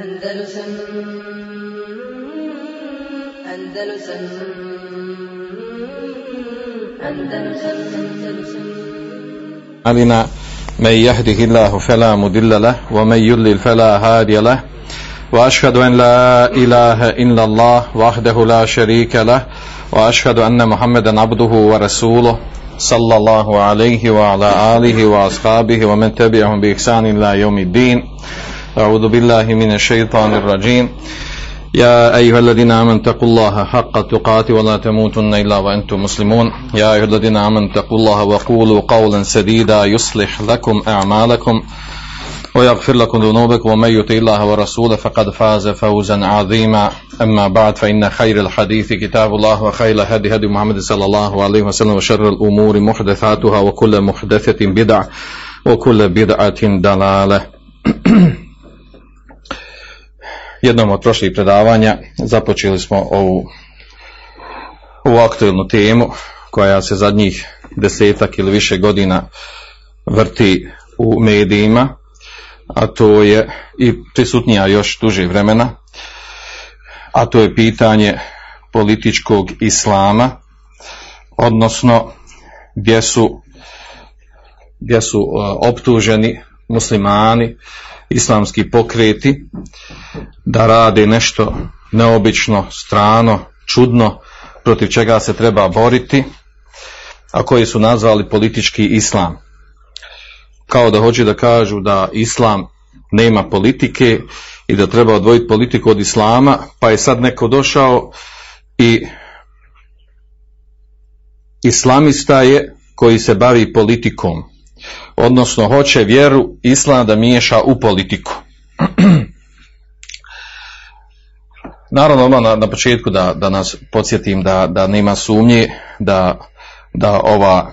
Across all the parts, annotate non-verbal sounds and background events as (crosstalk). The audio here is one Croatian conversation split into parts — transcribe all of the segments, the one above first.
Andalusam Andalusam Andalusam Andalusam علينا من يهده الله فلا مضل له ومن يضلل فلا هادي له. وأشهد أن لا إله إلا الله وحده لا شريك له. وأشهد أن محمدا عبده ورسوله صلى الله عليه وعلى آله وأصحابه ومن تبعهم بإحسان إلى يوم الدين. أعوذ بالله من الشيطان الرجيم. يا أيها الذين آمنوا اتقوا الله حق تقاته ولا تموتن إلا وأنتم مسلمون. يا أيها الذين آمنوا اتقوا الله وقولوا قولا سديدا يصلح لكم أعمالكم ويغفر لكم ذنوبكم. ومن يطع الله ورسوله فقد فاز فوزا عظيما. أما بعد فإن خير الحديث كتاب الله وخير الهدي هدي محمد صلى الله عليه وسلم وشر الأمور محدثاتها وكل محدثة بدعة وكل بدعة دلالة (clears throat) jednom od prošlih predavanja započeli smo ovu, ovu aktualnu temu koja se zadnjih desetak ili više godina vrti u medijima, a to je i prisutnija još duže vremena, a to je pitanje političkog islama, odnosno gdje su, gdje su uh, optuženi muslimani, islamski pokreti, da rade nešto neobično, strano, čudno, protiv čega se treba boriti, a koji su nazvali politički islam. Kao da hoće da kažu da islam nema politike i da treba odvojiti politiku od islama, pa je sad neko došao i islamista je koji se bavi politikom, odnosno hoće vjeru islam da miješa u politiku. (clears throat) Naravno, odmah na, na početku da, da nas podsjetim da, da nema sumnje da, da ova,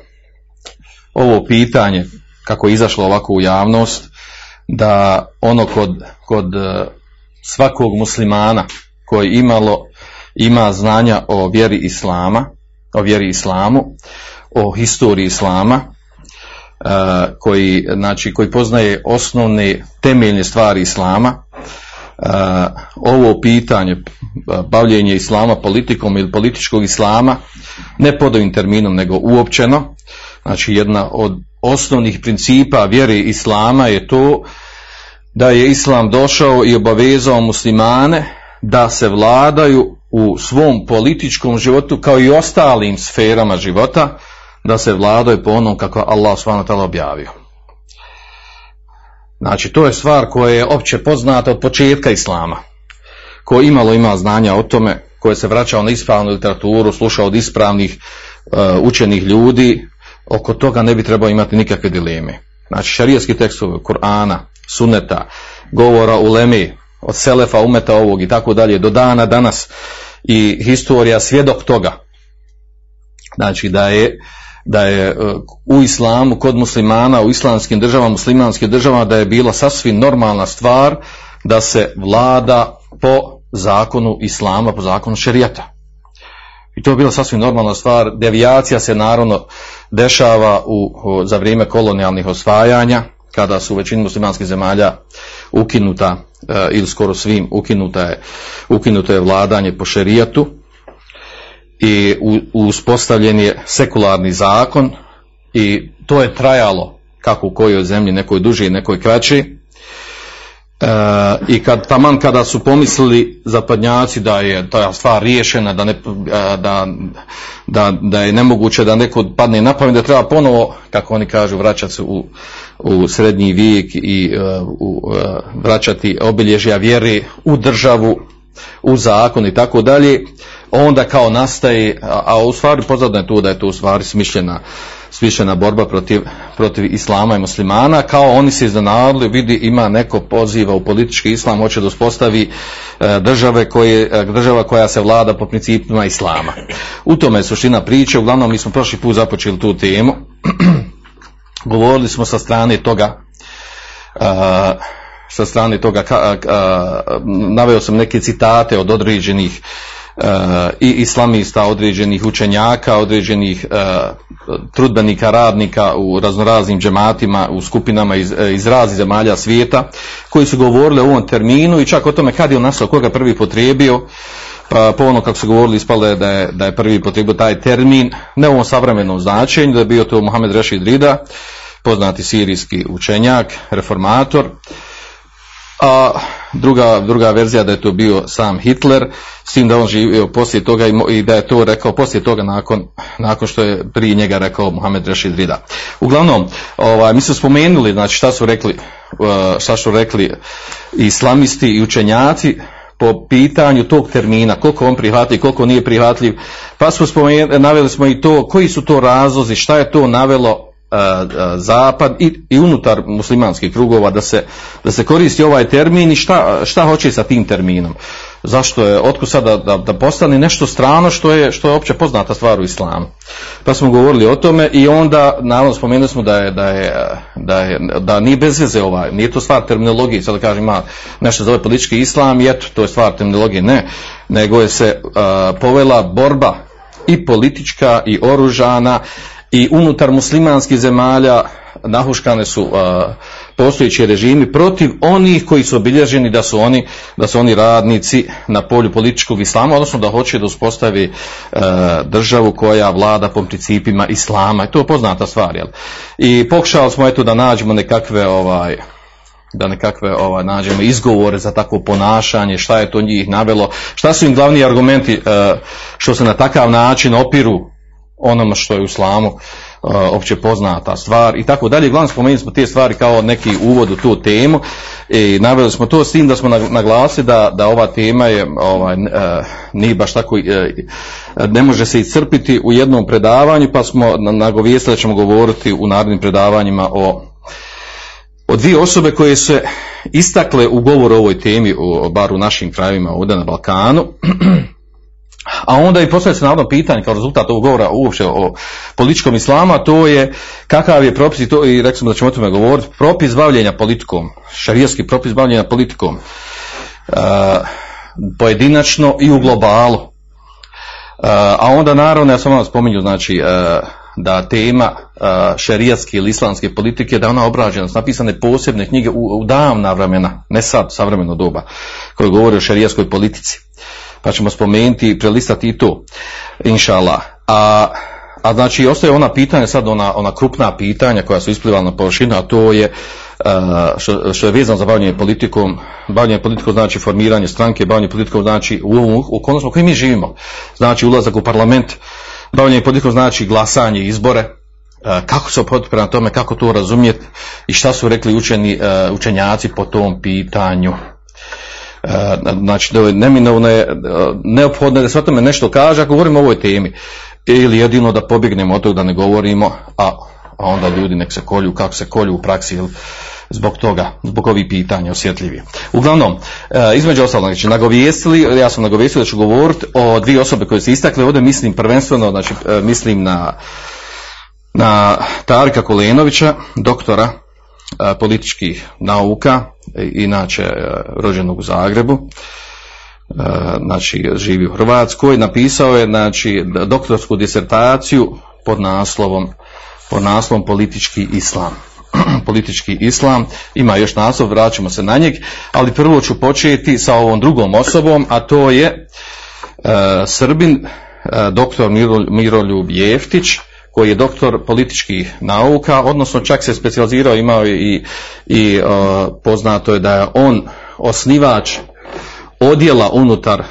ovo pitanje, kako je izašlo ovako u javnost, da ono kod, kod eh, svakog muslimana koji imalo ima znanja o vjeri islama, o vjeri islamu, o historiji islama, eh, koji, znači, koji poznaje osnovne temeljne stvari islama, Uh, ovo pitanje bavljenje islama politikom ili političkog islama ne pod ovim terminom nego uopćeno znači jedna od osnovnih principa vjere islama je to da je islam došao i obavezao muslimane da se vladaju u svom političkom životu kao i ostalim sferama života da se vladaju po onom kako Allah s.w.t. objavio Znači, to je stvar koja je opće poznata od početka islama. Ko imalo ima znanja o tome, koje se vraćao na ispravnu literaturu, slušao od ispravnih uh, učenih ljudi, oko toga ne bi trebao imati nikakve dileme. Znači, šarijski tekstovi Kur'ana, suneta, govora u lemi, od selefa, umeta ovog i tako dalje, do dana danas i historija svjedok toga. Znači, da je da je u islamu kod muslimana, u islamskim državama, muslimanskim državama da je bila sasvim normalna stvar da se vlada po zakonu islama, po zakonu šerijata. I to je bila sasvim normalna stvar. Devijacija se naravno dešava u, za vrijeme kolonijalnih osvajanja, kada su u većini muslimanskih zemalja ukinuta, ili skoro svim ukinuta je, ukinuto je vladanje po šerijatu, i uspostavljen je sekularni zakon i to je trajalo kako u kojoj zemlji, nekoj duži, nekoj kraći. E, I kad taman kada su pomislili zapadnjaci da je ta stvar riješena, da, ne, da, da, da je nemoguće da neko padne na pamet, da treba ponovo, kako oni kažu, vraćati se u, u srednji vijek i uh, u, uh, vraćati obilježja vjere u državu, u zakon i tako dalje, onda kao nastaje, a, a u stvari pozadno je tu da je to u stvari smišljena, smišljena borba protiv, protiv islama i muslimana, kao oni se iznenadili, vidi ima neko poziva u politički islam, hoće da uspostavi e, države koje, e, država koja se vlada po principima islama. U tome je suština priče, uglavnom mi smo prošli put započeli tu temu, (clears throat) govorili smo sa strane toga, e, sa strane toga, naveo sam neke citate od određenih i islamista, određenih učenjaka, određenih trudbenika, radnika u raznoraznim džematima, u skupinama iz, iz raznih zemalja svijeta, koji su govorili o ovom terminu i čak o tome kad je on nastao, koga prvi potrijebio, pa po ono kako su govorili ispalo je da je, da je prvi potrebio taj termin, ne u ovom savremenom značenju, da je bio to Mohamed Rashid Rida, poznati sirijski učenjak, reformator, a druga, druga verzija da je to bio sam Hitler, s tim da on živio poslije toga i, da je to rekao poslije toga nakon, nakon što je prije njega rekao Mohamed Rashid Rida. Uglavnom, ovaj, mi smo spomenuli znači šta su rekli, uh, šta su rekli islamisti i učenjaci, po pitanju tog termina, koliko on prihvatljiv, koliko nije prihvatljiv, pa smo spomenuli, naveli smo i to, koji su to razlozi, šta je to navelo zapad i, i unutar muslimanskih krugova da se, da se koristi ovaj termin i šta, šta hoće sa tim terminom zašto je, otkud sada da, da postane nešto strano što je, što je opće poznata stvar u islamu. Pa smo govorili o tome i onda, naravno, spomenuli smo da je, da je, da je, da nije bez veze ovaj, nije to stvar terminologije, sada kažem ima nešto zove politički islam i eto, to je stvar terminologije, ne, nego je se povela borba i politička i oružana i unutar muslimanskih zemalja nahuškane su postojeći režimi protiv onih koji su obilježeni da su oni, da su oni radnici na polju političkog islama, odnosno da hoće da uspostavi e, državu koja vlada po principima islama. I to je poznata stvar. Jel? I pokušali smo eto da nađemo nekakve ovaj, da nekakve ovaj, nađemo izgovore za takvo ponašanje, šta je to njih navelo, šta su im glavni argumenti e, što se na takav način opiru onome što je u islamu opće poznata stvar i tako dalje. Glavno spomenuli smo te stvari kao neki uvod u tu temu i naveli smo to s tim da smo naglasili da, da ova tema je ovaj, nije baš tako ne može se iscrpiti u jednom predavanju pa smo nagovijestili da ćemo govoriti u narednim predavanjima o o dvije osobe koje su istakle u govoru o ovoj temi, o, bar u našim krajevima ovdje na Balkanu, (clears throat) a onda i postavlja se navodno pitanje kao rezultat ovog govora uopće o političkom islamu, a to je kakav je propis, i, to, i rekli smo da ćemo o tome govoriti, propis bavljenja politikom, šarijski propis bavljenja politikom, uh, pojedinačno i u globalu. Uh, a onda naravno, ja sam vam spominju, znači, uh, da tema šerijatske ili islamske politike, da ona obrađena, napisane posebne knjige u, u davna vremena, ne sad, savremeno doba, koje govore o šerijatskoj politici pa ćemo spomenuti prelistati i to, inša A, a znači ostaje ona pitanja, sad ona, ona krupna pitanja koja su isplivala na površinu, a to je što, što je vezano za bavljanje politikom, bavljanje politikom znači formiranje stranke, bavljanje politikom znači u ovom okolnostima u kojim mi živimo, znači ulazak u parlament, bavljanje politikom znači glasanje, izbore, kako se ophoditi prema tome, kako to razumjeti i šta su rekli učeni, učenjaci po tom pitanju. E, znači neminovno je e, neophodno da se o tome nešto kaže ako govorimo o ovoj temi ili jedino da pobjegnemo od toga da ne govorimo a, a onda ljudi nek se kolju kako se kolju u praksi ili zbog toga, zbog ovih pitanja osjetljivije. Uglavnom, e, između ostalog, znači, nagovijestili, ja sam nagovijestio da ću govoriti o dvije osobe koje se istakle, ovdje mislim prvenstveno, znači, mislim na, na Tarika Kolenovića, doktora političkih nauka, inače rođenog u Zagrebu, znači živi u Hrvatskoj, napisao je znači doktorsku disertaciju pod naslovom pod naslovom politički islam. (clears throat) politički islam, ima još naslov, vraćamo se na njeg, ali prvo ću početi sa ovom drugom osobom, a to je Srbin, doktor Miroljub Jeftić, koji je doktor političkih nauka, odnosno čak se specijalizirao, imao i, i poznato je da je on osnivač odjela unutar uh,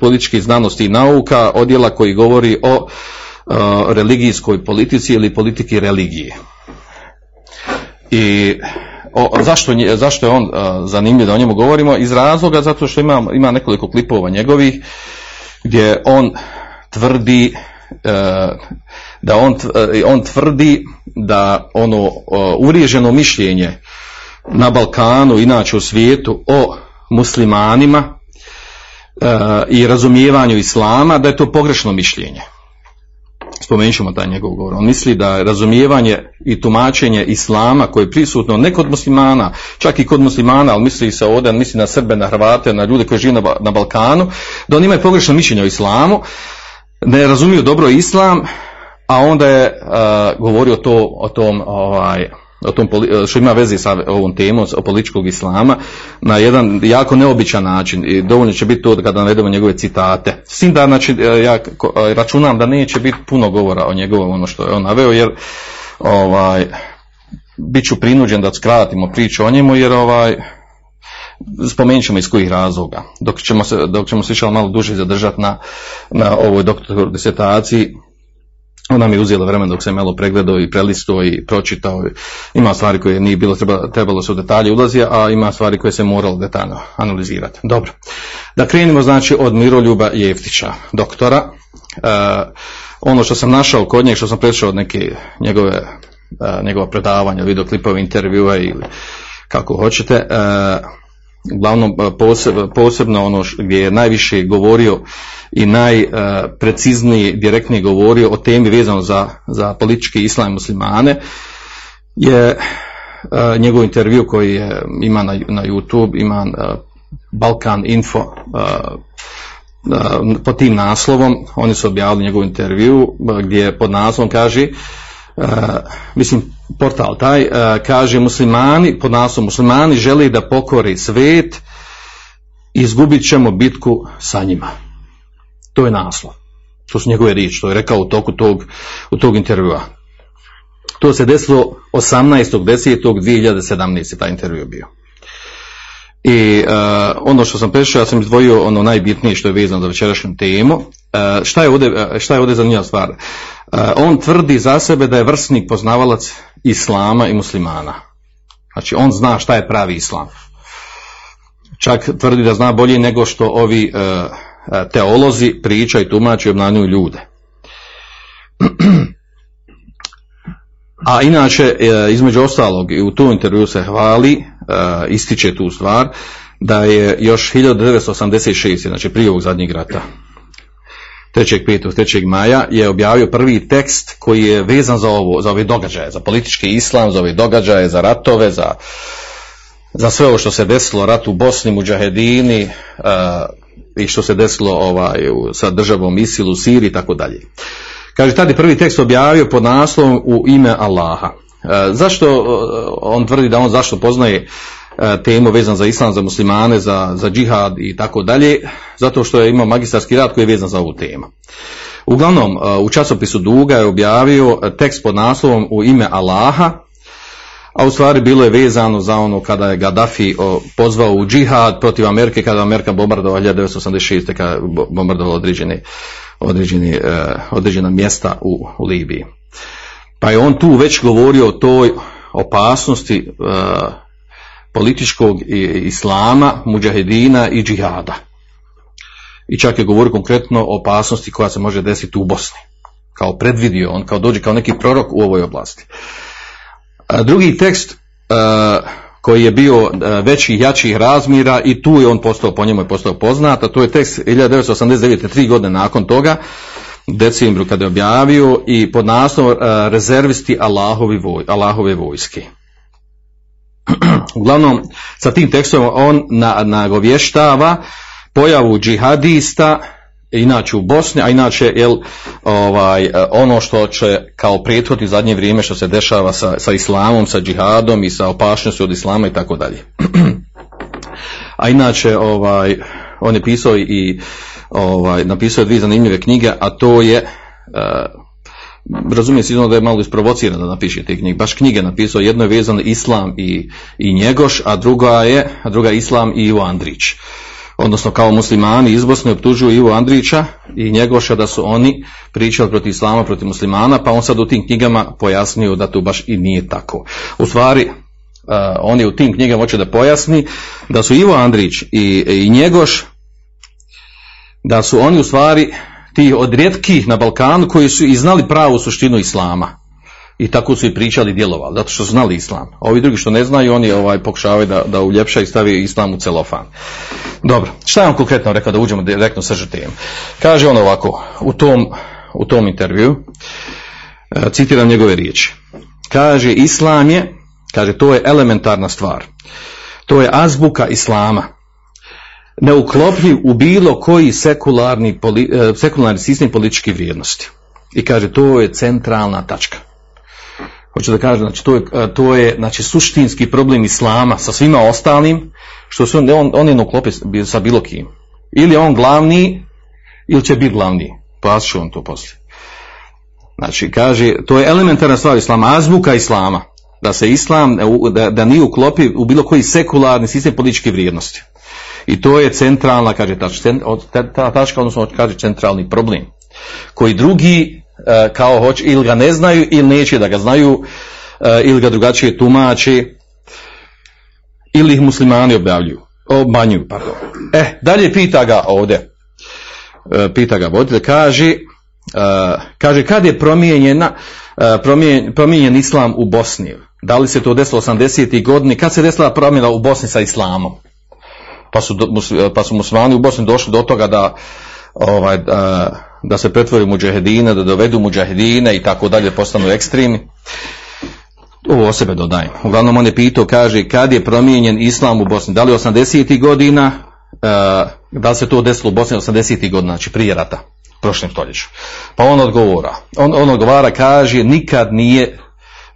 političkih znanosti i nauka, odjela koji govori o religijskoj politici ili politiki religije. I o, zašto, zašto je on zanimljiv da o njemu govorimo? Iz razloga zato što ima, ima nekoliko klipova njegovih gdje on tvrdi da on, e, on tvrdi da ono uvriježeno mišljenje na Balkanu, inače u svijetu o muslimanima e, i razumijevanju islama, da je to pogrešno mišljenje. spomenut ćemo taj njegov govor. On misli da je razumijevanje i tumačenje islama koje je prisutno ne kod muslimana, čak i kod muslimana, ali misli se ovdje, misli na Srbe, na Hrvate, na ljude koji žive na, na Balkanu, da oni imaju pogrešno mišljenje o islamu, ne razumiju dobro islam, a onda je govorio to o tom ovaj, o tom, što ima veze sa ovom temom o političkog islama na jedan jako neobičan način i dovoljno će biti to kada navedemo njegove citate. S tim da znači, ja računam da neće biti puno govora o njegovom ono što je on naveo jer ovaj, bit ću prinuđen da skratimo priču o njemu jer ovaj, spomenut ćemo iz kojih razloga. Dok ćemo se, dok ćemo se malo duže zadržati na, na ovoj doktorskoj disertaciji, ona mi je uzela vremena dok sam malo pregledao i prelistao i pročitao. Ima stvari koje nije bilo treba, trebalo se u detalje ulazi, a ima stvari koje se moralo detaljno analizirati. Dobro. Da krenimo znači od Miroljuba Jeftića, doktora. E, ono što sam našao kod njega, što sam prešao od neke njegove, e, njegova predavanja, videoklipove, intervjua ili kako hoćete, e, uglavnom posebno ono gdje je najviše govorio i najprecizniji, direktniji govorio o temi vezano za, za politički islam muslimane je e, njegov intervju koji je, ima na, na YouTube, ima uh, Balkan Info pod tim naslovom, oni su objavili njegov intervju gdje pod naslovom kaže mislim portal taj kaže muslimani, pod naslovom muslimani želi da pokori svet izgubit ćemo bitku sa njima to je naslov. To su njegove riječi, to je rekao u toku tog, u tog intervjua. To se desilo 18.10.2017. taj intervju bio. I uh, ono što sam prešao, ja sam izdvojio ono najbitnije što je vezano za večerašnju temu. Uh, šta, je ovdje, šta je ovdje zanimljiva stvar? Uh, on tvrdi za sebe da je vrsnik poznavalac islama i muslimana. Znači on zna šta je pravi islam. Čak tvrdi da zna bolje nego što ovi E, teolozi pričaju, tumači i obnanjuju ljude. (clears throat) A inače, e, između ostalog, i u tu intervju se hvali, e, ističe tu stvar, da je još 1986. znači prije ovog zadnjeg rata, 3.5. 3. maja je objavio prvi tekst koji je vezan za ovo, za ove događaje, za politički islam, za ove događaje, za ratove, za, za sve ovo što se desilo, rat u Bosni, Muđahedini, i što se desilo ovaj, sa državom Isil u Siriji i tako dalje. Kaže, tada je prvi tekst objavio pod naslovom u ime Allaha. E, zašto e, on tvrdi da on zašto poznaje temu vezan za islam, za muslimane, za, za džihad i tako dalje? Zato što je imao magistarski rad koji je vezan za ovu temu. Uglavnom, u časopisu Duga je objavio tekst pod naslovom u ime Allaha, a u stvari bilo je vezano za ono kada je Gaddafi pozvao u džihad protiv Amerike, kada je Amerika bombardovala 1986. kada je bombardovala određene, određene, određena mjesta u, u Libiji. Pa je on tu već govorio o toj opasnosti političkog islama, muđahedina i džihada. I čak je govorio konkretno o opasnosti koja se može desiti u Bosni. Kao predvidio on, kao dođe kao neki prorok u ovoj oblasti. Drugi tekst koji je bio većih, jačih razmira i tu je on postao, po njemu je postao poznat, a to je tekst 1989. tri godine nakon toga, decembru kada je objavio i pod naslovom rezervisti Allahovi voj, Allahove vojske. (clears throat) Uglavnom, sa tim tekstom on nagovještava pojavu džihadista inače u Bosni, a inače jel, ovaj, ono što će kao prethodni zadnje vrijeme što se dešava sa, sa islamom, sa džihadom i sa opašnošću od islama i tako dalje. (clears throat) A inače ovaj, on je pisao i ovaj, napisao je dvije zanimljive knjige, a to je uh, razumije se da je malo isprovociran da napiše te knjige. Baš knjige napisao, jedno je vezano Islam i, i Njegoš, a druga je, a druga je Islam i Ivo Andrić odnosno kao muslimani iz Bosne optužuju Ivo Andrića i njegoša da su oni pričali protiv islama, protiv muslimana, pa on sad u tim knjigama pojasnio da to baš i nije tako. U stvari, uh, on je u tim knjigama hoće da pojasni da su Ivo Andrić i, i njegoš, da su oni u stvari ti od rijetkih na Balkanu koji su i znali pravu suštinu islama i tako su i pričali i djelovali, zato što su znali islam. A ovi drugi što ne znaju, oni ovaj, pokušavaju da, da uljepša i stavi islam u celofan. Dobro, šta je on konkretno rekao da uđemo direktno srže temu? Kaže on ovako, u tom, u tom intervju, e, citiram njegove riječi. Kaže, islam je, kaže, to je elementarna stvar. To je azbuka islama. Neuklopljiv u bilo koji sekularni, e, sekularni sistem političke vrijednosti. I kaže, to je centralna tačka. Hoću da kažem, znači, to je, e, to je znači, suštinski problem islama sa svima ostalim, što su on, on, je neuklopi sa bilo kim. Ili on glavni, ili će biti glavni. Pasit ću on to poslije. Znači, kaže, to je elementarna stvar islama, azbuka islama, da se islam, da, da nije uklopi u bilo koji sekularni sistem političke vrijednosti. I to je centralna, kaže, ta, ta tačka, odnosno kaže centralni problem, koji drugi e, kao hoće, ili ga ne znaju, ili neće da ga znaju, e, ili ga drugačije tumače, ili ih muslimani objavljuju, obmanjuju, pardon. E, dalje pita ga ovdje, e, pita ga voditelj, kaže, kaže kad je promijenjena, promijen, promijenjen islam u Bosni? Da li se to desilo 80. godini? Kad se desila promjena u Bosni sa islamom? Pa su, pa su muslimani u Bosni došli do toga da, ovaj, da, da se pretvori muđahedine, da dovedu muđahedine i tako dalje, postanu ekstremni. Ovo o sebe dodajem. Uglavnom on je pitao, kaže, kad je promijenjen islam u Bosni? Da li 80. godina? Uh, da li se to desilo u Bosni 80. godina, znači prije rata? prošlom stoljeću. Pa on odgovara. On, on odgovara, kaže, nikad nije,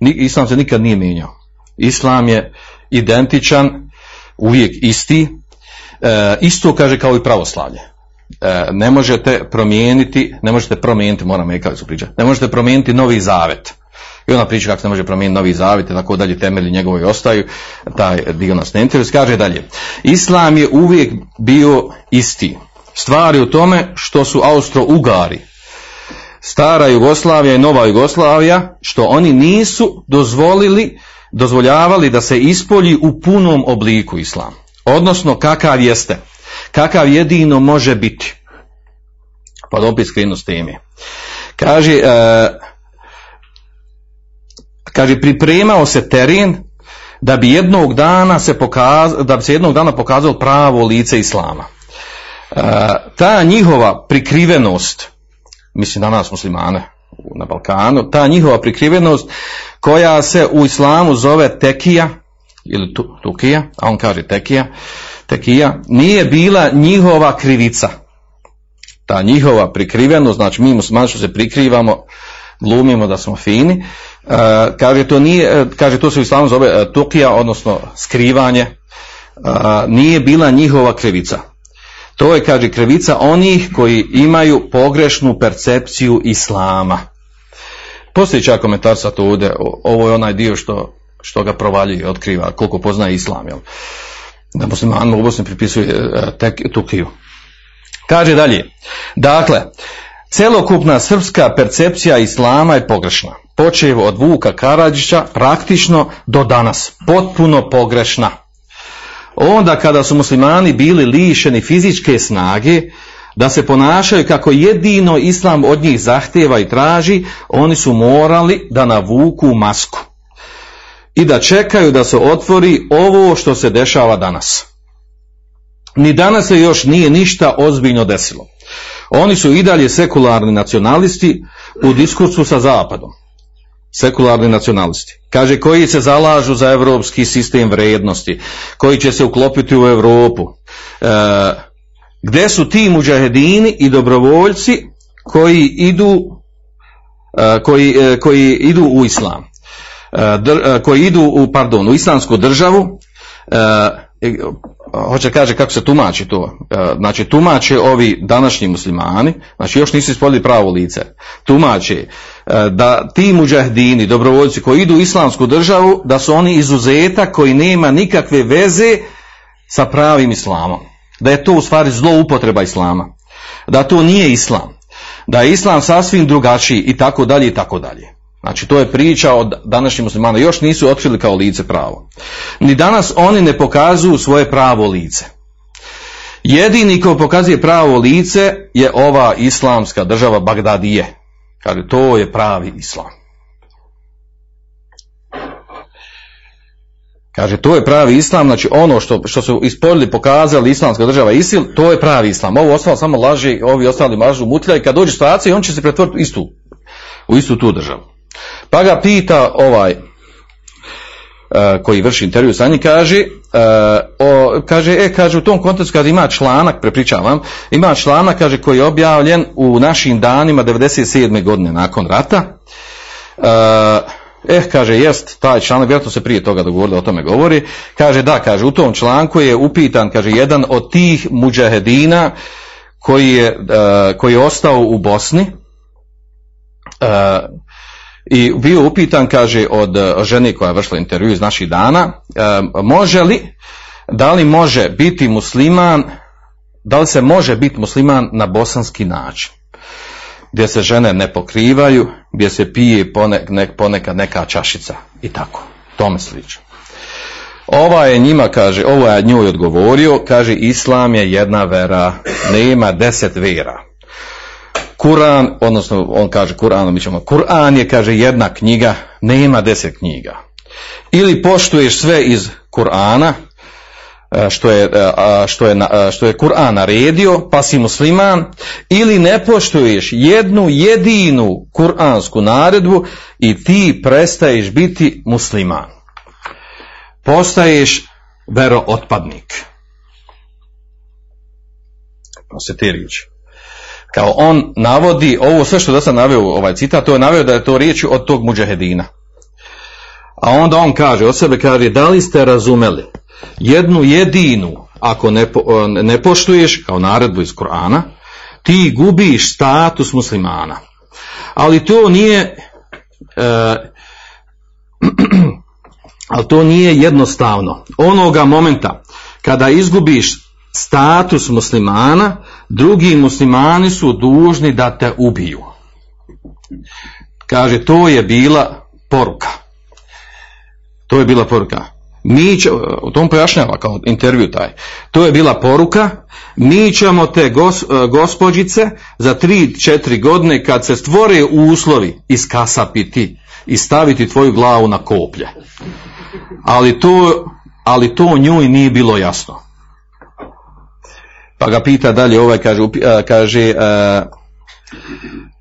islam se nikad nije mijenjao. Islam je identičan, uvijek isti, isto kaže kao i pravoslavlje. E, ne možete promijeniti, ne možete promijeniti, moram je su pričati, ne možete promijeniti novi zavet. I ona priča kako se ne može promijeniti novi zavet, tako dalje temelji njegovi ostaju, taj dio nas ne interesuje. Kaže dalje, Islam je uvijek bio isti stvari u tome što su Austro-Ugari, stara Jugoslavija i nova Jugoslavija, što oni nisu dozvolili, dozvoljavali da se ispolji u punom obliku islam. Odnosno kakav jeste, kakav jedino može biti. Pa opet skrenu s teme. Kaže, e, kaže, pripremao se teren da bi jednog dana se pokazalo, da bi se jednog dana pokazalo pravo lice islama ta njihova prikrivenost, mislim na nas muslimane na Balkanu, ta njihova prikrivenost koja se u islamu zove tekija ili tukija, a on kaže tekija, tekija, nije bila njihova krivica. Ta njihova prikrivenost, znači mi muslimani se prikrivamo, glumimo da smo fini, kaže to nije, kaže to se u islamu zove tukija, odnosno skrivanje, nije bila njihova krivica. To je, kaže, krivica onih koji imaju pogrešnu percepciju islama. Postoji čak komentar sa to ovdje, ovo je onaj dio što, što ga provaljuje, otkriva, koliko poznaje islam, jel? Da muslimanima u Bosni pripisuje e, tek, tukiju. Kaže dalje, dakle, celokupna srpska percepcija islama je pogrešna. Počev od Vuka Karadžića praktično do danas. Potpuno pogrešna onda kada su muslimani bili lišeni fizičke snage, da se ponašaju kako jedino islam od njih zahtjeva i traži, oni su morali da navuku masku i da čekaju da se otvori ovo što se dešava danas. Ni danas se još nije ništa ozbiljno desilo. Oni su i dalje sekularni nacionalisti u diskursu sa zapadom sekularni nacionalisti. Kaže koji se zalažu za europski sistem vrijednosti, koji će se uklopiti u Europu. E, gdje su ti muđahedini i dobrovoljci koji idu e, koji, e, koji idu u islam. E, koji idu u, pardon, u islamsku državu hoće kaže kako se tumači to. Znači tumače ovi današnji muslimani, znači još nisu ispolili pravo lice. Tumače E, da ti muđahdini, dobrovoljci koji idu u islamsku državu, da su oni izuzetak koji nema nikakve veze sa pravim islamom. Da je to u stvari zloupotreba islama. Da to nije islam. Da je islam sasvim drugačiji i tako dalje i tako dalje. Znači to je priča od današnjih muslimana. Još nisu otkrili kao lice pravo. Ni danas oni ne pokazuju svoje pravo lice. Jedini ko pokazuje pravo lice je ova islamska država Bagdadije Kaže, to je pravi islam. Kaže, to je pravi islam, znači ono što, što su ispoljili, pokazali islamska država ISIL, to je pravi islam. Ovo ostalo samo laže, ovi ostali mažu mutlja i kad dođe situacija, on će se pretvoriti istu, u istu tu državu. Pa ga pita ovaj, e, koji vrši intervju sa njim, kaže, e, o, kaže, e, kaže, u tom kontekstu kad ima članak, prepričavam, ima članak, kaže, koji je objavljen u našim danima 97. godine nakon rata, e, Eh, kaže, jest, taj članak, vjerojatno se prije toga dogovorilo, o tome govori. Kaže, da, kaže, u tom članku je upitan, kaže, jedan od tih muđahedina koji je, koji je ostao u Bosni i bio upitan, kaže, od žene koja je vršila intervju iz naših dana, uh, može li, da li može biti musliman, da li se može biti musliman na bosanski način? gdje se žene ne pokrivaju, gdje se pije ponekad neka čašica i tako, tome slično. Ova je njima, kaže, ovo je njoj odgovorio, kaže, islam je jedna vera, nema deset vera. Kur'an, odnosno on kaže Kur'an, mi ćemo, Kur'an je, kaže, jedna knjiga, nema deset knjiga. Ili poštuješ sve iz Kur'ana, E, što je, e, što je, e, što je Kur'an naredio, pa si musliman, ili ne poštuješ jednu jedinu kuransku naredbu i ti prestaješ biti musliman. Postaješ verootpadnik. Pa se. Kao on navodi, ovo sve što da sam naveo ovaj citat, to je naveo da je to riječ od tog muđahedina. A onda on kaže, od sebe kaže, da li ste razumeli jednu jedinu, ako ne, ne poštuješ, kao naredbu iz Korana, ti gubiš status muslimana. Ali to nije, e, (clears throat) ali to nije jednostavno. Onoga momenta kada izgubiš status muslimana, drugi muslimani su dužni da te ubiju. Kaže, to je bila poruka. To je bila poruka mi će, u tom pojašnjava kao intervju taj, to je bila poruka, mi ćemo te gos, e, gospođice za 3-4 godine kad se stvore uslovi iskasapiti i staviti tvoju glavu na koplje. Ali to, ali to njoj nije bilo jasno. Pa ga pita dalje, ovaj kaže, e, kaže e,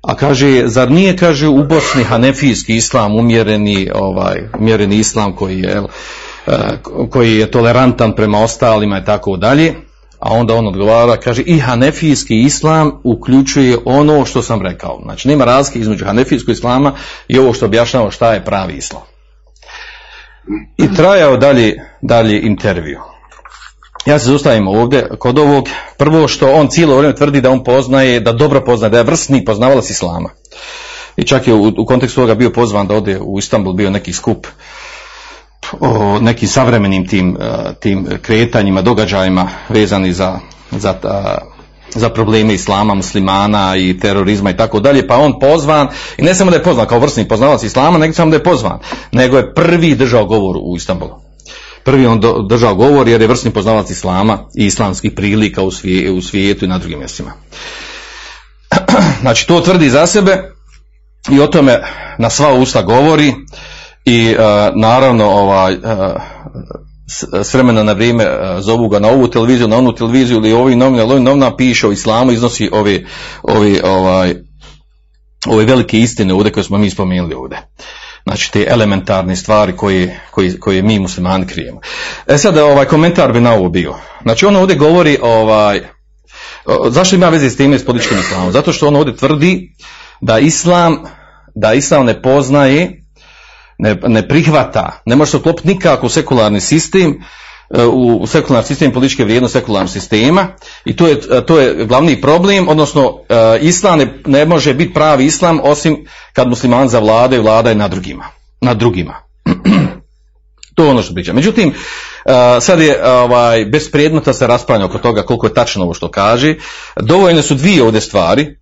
a kaže, zar nije, kaže, u Bosni hanefijski islam, umjereni, ovaj, umjereni islam koji je, E, koji je tolerantan prema ostalima i tako dalje, a onda on odgovara, kaže i hanefijski islam uključuje ono što sam rekao. Znači nema razlike između hanefijskog islama i ovo što objašnjava šta je pravi islam. I trajao dalje, dalje intervju. Ja se zustavim ovdje kod ovog, prvo što on cijelo vrijeme tvrdi da on poznaje, da dobro poznaje, da je vrsni poznavalac islama. I čak je u, u kontekstu toga bio pozvan da ode u Istanbul, bio neki skup o nekim savremenim tim, tim kretanjima, događajima vezani za, za, za probleme islama, muslimana i terorizma i tako dalje, pa on pozvan, i ne samo da je pozvan kao vrsni poznavac islama, nego samo da je pozvan, nego je prvi držao govor u Istanbulu. Prvi on držao govor jer je vrsni poznavac islama i islamskih prilika u, u svijetu i na drugim mjestima. (clears throat) Znači to tvrdi za sebe i o tome na sva usta govori i uh, naravno ovaj uh, s vremena na vrijeme uh, zovu ga na ovu televiziju, na onu televiziju ili ovi novina, ovi novina piše o islamu, iznosi ove, ove, ovaj, ove velike istine ovdje koje smo mi spomenuli ovdje. Znači te elementarne stvari koje, koje, koje mi muslimani krijemo. E sad ovaj komentar bi na ovo bio. Znači on ovdje govori ovaj, zašto ima veze s time s političkim islamom? Zato što on ovdje tvrdi da islam, da islam ne poznaje ne, ne prihvata, ne može se uklopiti nikako u sekularni sistem, u sekularni sistem političke vrijednosti sekularnog sistema i to je, to je glavni problem, odnosno e, islam ne, ne može biti pravi islam osim kad musliman zavlada i vlada na drugima. Na drugima. (clears throat) to je ono što priča. Međutim, e, sad je ovaj, bez predmeta se raspravlja oko toga koliko je tačno ovo što kaže. Dovoljne su dvije ovdje stvari,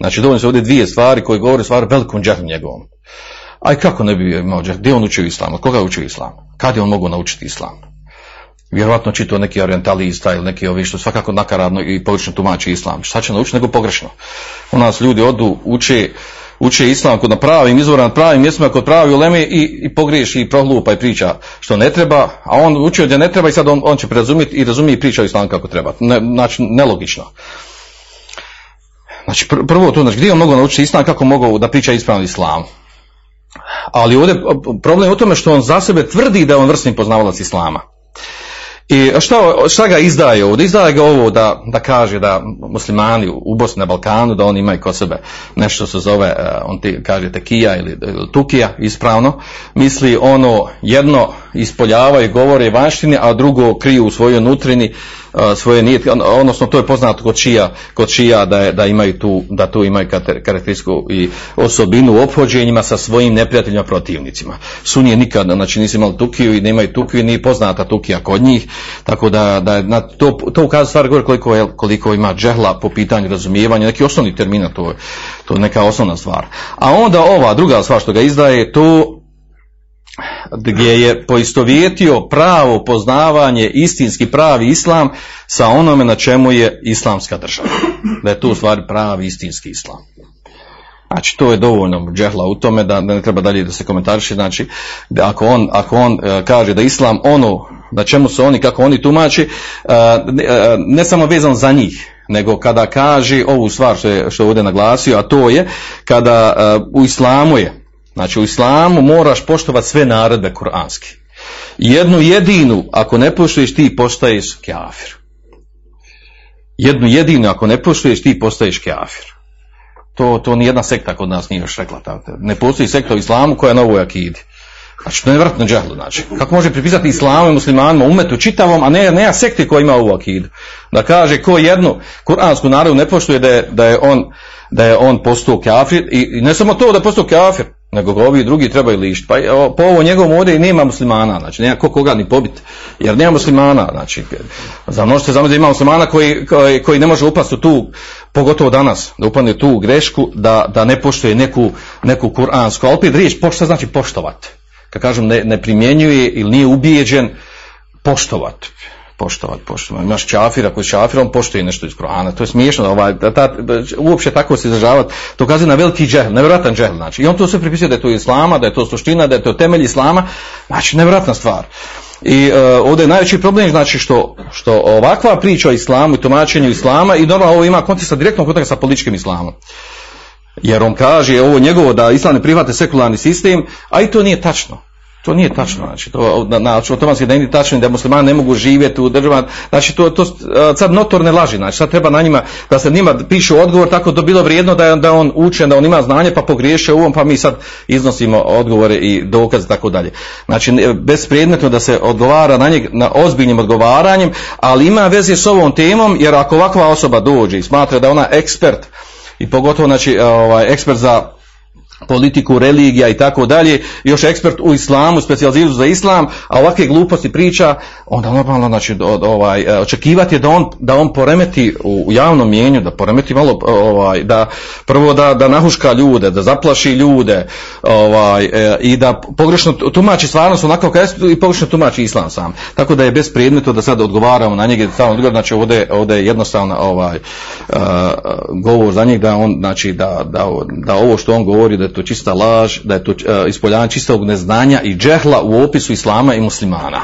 znači dovoljne su ovdje dvije stvari koje govore stvari velikom džahlu njegovom. A kako ne bi imao Gdje on učio islam? Od koga je učio islam? Kad je on mogao naučiti islam? Vjerojatno čito neki orientalista ili neki ovi što svakako nakaradno i pogrešno tumači islam. Šta će naučiti nego pogrešno? U nas ljudi odu, uče, uče islam kod na pravim izvorima, na pravim mjestima, kod pravi uleme i, i pogriješi i prohlupa i priča što ne treba, a on učio gdje ne treba i sad on, on će prerazumjeti i razumije i priča o islamu kako treba. Ne, znači, nelogično. Znači, pr- prvo to, znači, gdje je on mogao naučiti islam, kako mogao da priča ispravno islam? Ali ovdje problem je u tome što on za sebe tvrdi da je on vrsni poznavalac islama. I šta, šta ga izdaje ovdje? Izdaje ga ovo da, da kaže da muslimani u Bosni na Balkanu, da oni imaju kod sebe nešto se zove, eh, on ti kaže tekija ili, ili tukija, ispravno, misli ono jedno ispoljavaju, govore vanštine, a drugo kriju u svojoj nutrini svoje nije, odnosno to je poznato kod šija, kod šija da, je, da imaju tu, da tu imaju karakteristiku i osobinu u ophođenjima sa svojim neprijateljima protivnicima. Sunije nikad, znači nisu imali tukiju i nemaju tukiju, nije poznata tukija kod njih, tako da, da na to, to ukazuje stvar govori koliko, je, koliko ima džehla po pitanju razumijevanja, neki osnovni termina, to je, to je neka osnovna stvar. A onda ova druga stvar što ga izdaje, to gdje je poistovjetio pravo poznavanje, istinski pravi islam sa onome na čemu je islamska država. Da je to u stvari pravi istinski islam. Znači to je dovoljno džehla u tome da, ne treba dalje da se komentariše. Znači da ako on, ako on uh, kaže da islam ono na čemu su oni, kako oni tumači, ne, uh, ne samo vezan za njih, nego kada kaže ovu stvar što je, što je ovdje naglasio, a to je kada u islamu je Znači u islamu moraš poštovati sve naredbe kuranske. Jednu jedinu, ako ne poštuješ ti postaješ kafir. Jednu jedinu, ako ne poštuješ ti postaješ kafir. To, to nijedna sekta kod nas nije još rekla. Tako. Ne postoji sekta u islamu koja je na ovoj akidi. Znači, to je vratno džahlu, znači. Kako može pripisati islamu i muslimanima, umetu čitavom, a ne, ne sekti koja ima ovu akidu. Da kaže ko jednu kuransku narodu ne poštuje da je, da je on, da je on postao kafir i, i ne samo to da je postao kafir, nego ga ovi drugi trebaju lišiti. Pa po ovo njegovom ovdje i nema muslimana, znači nema ko koga ni pobiti, jer nema muslimana, znači za možete zamisliti da ima muslimana koji, koji, koji ne može upasti u tu, pogotovo danas, da upadne tu grešku, da, da ne poštuje neku, neku kuransku, a opet riječ pošto znači poštovati. Kad kažem ne, ne primjenjuje ili nije ubijeđen, poštovati poštovati, poštovati. Imaš čafira koji čafir, on poštuje nešto iz Korana. To je smiješno, ovaj, da, da, da, uopće tako se izražavati. To kazuje na veliki džehl, nevjerojatan džehl. Znači. I on to sve pripisuje da je to islama, da je to suština, da je to temelj islama. Znači, nevjerojatna stvar. I uh, ovdje je najveći problem znači što, što ovakva priča o islamu i tumačenju islama i normalno ovo ima konteksta direktno kontakt sa političkim islamom. Jer on kaže ovo njegovo da islam ne prihvate sekularni sistem, a i to nije tačno. To nije tačno, znači to na, na otomanski da nije tačno da muslimani ne mogu živjeti u državama, znači to, to sad notorne laži, znači sad treba na njima da se njima piše odgovor tako da bilo vrijedno da, da on učen, da on ima znanje pa pogriješe u ovom pa mi sad iznosimo odgovore i dokaze tako dalje. Znači bespredmetno da se odgovara na njeg na ozbiljnim odgovaranjem, ali ima veze s ovom temom jer ako ovakva osoba dođe i smatra da je ona ekspert i pogotovo znači ovaj ekspert za politiku, religija i tako dalje, još ekspert u islamu, specijaliziran za islam, a ovakve gluposti priča, onda normalno znači, ovaj, očekivati je da on, da on poremeti u javnom mijenju, da poremeti malo, ovaj, da prvo da, da nahuška ljude, da zaplaši ljude ovaj, e, i da pogrešno tumači stvarnost onako kao i pogrešno tumači islam sam. Tako da je bez predmeto da sad odgovaramo na njega, samo odgovor, znači ovdje, ovdje je jednostavno ovaj, govor za njeg da on, znači da, da, da ovo što on govori da je to čista laž, da je to uh, ispoljavanje čistog neznanja i džehla u opisu islama i muslimana.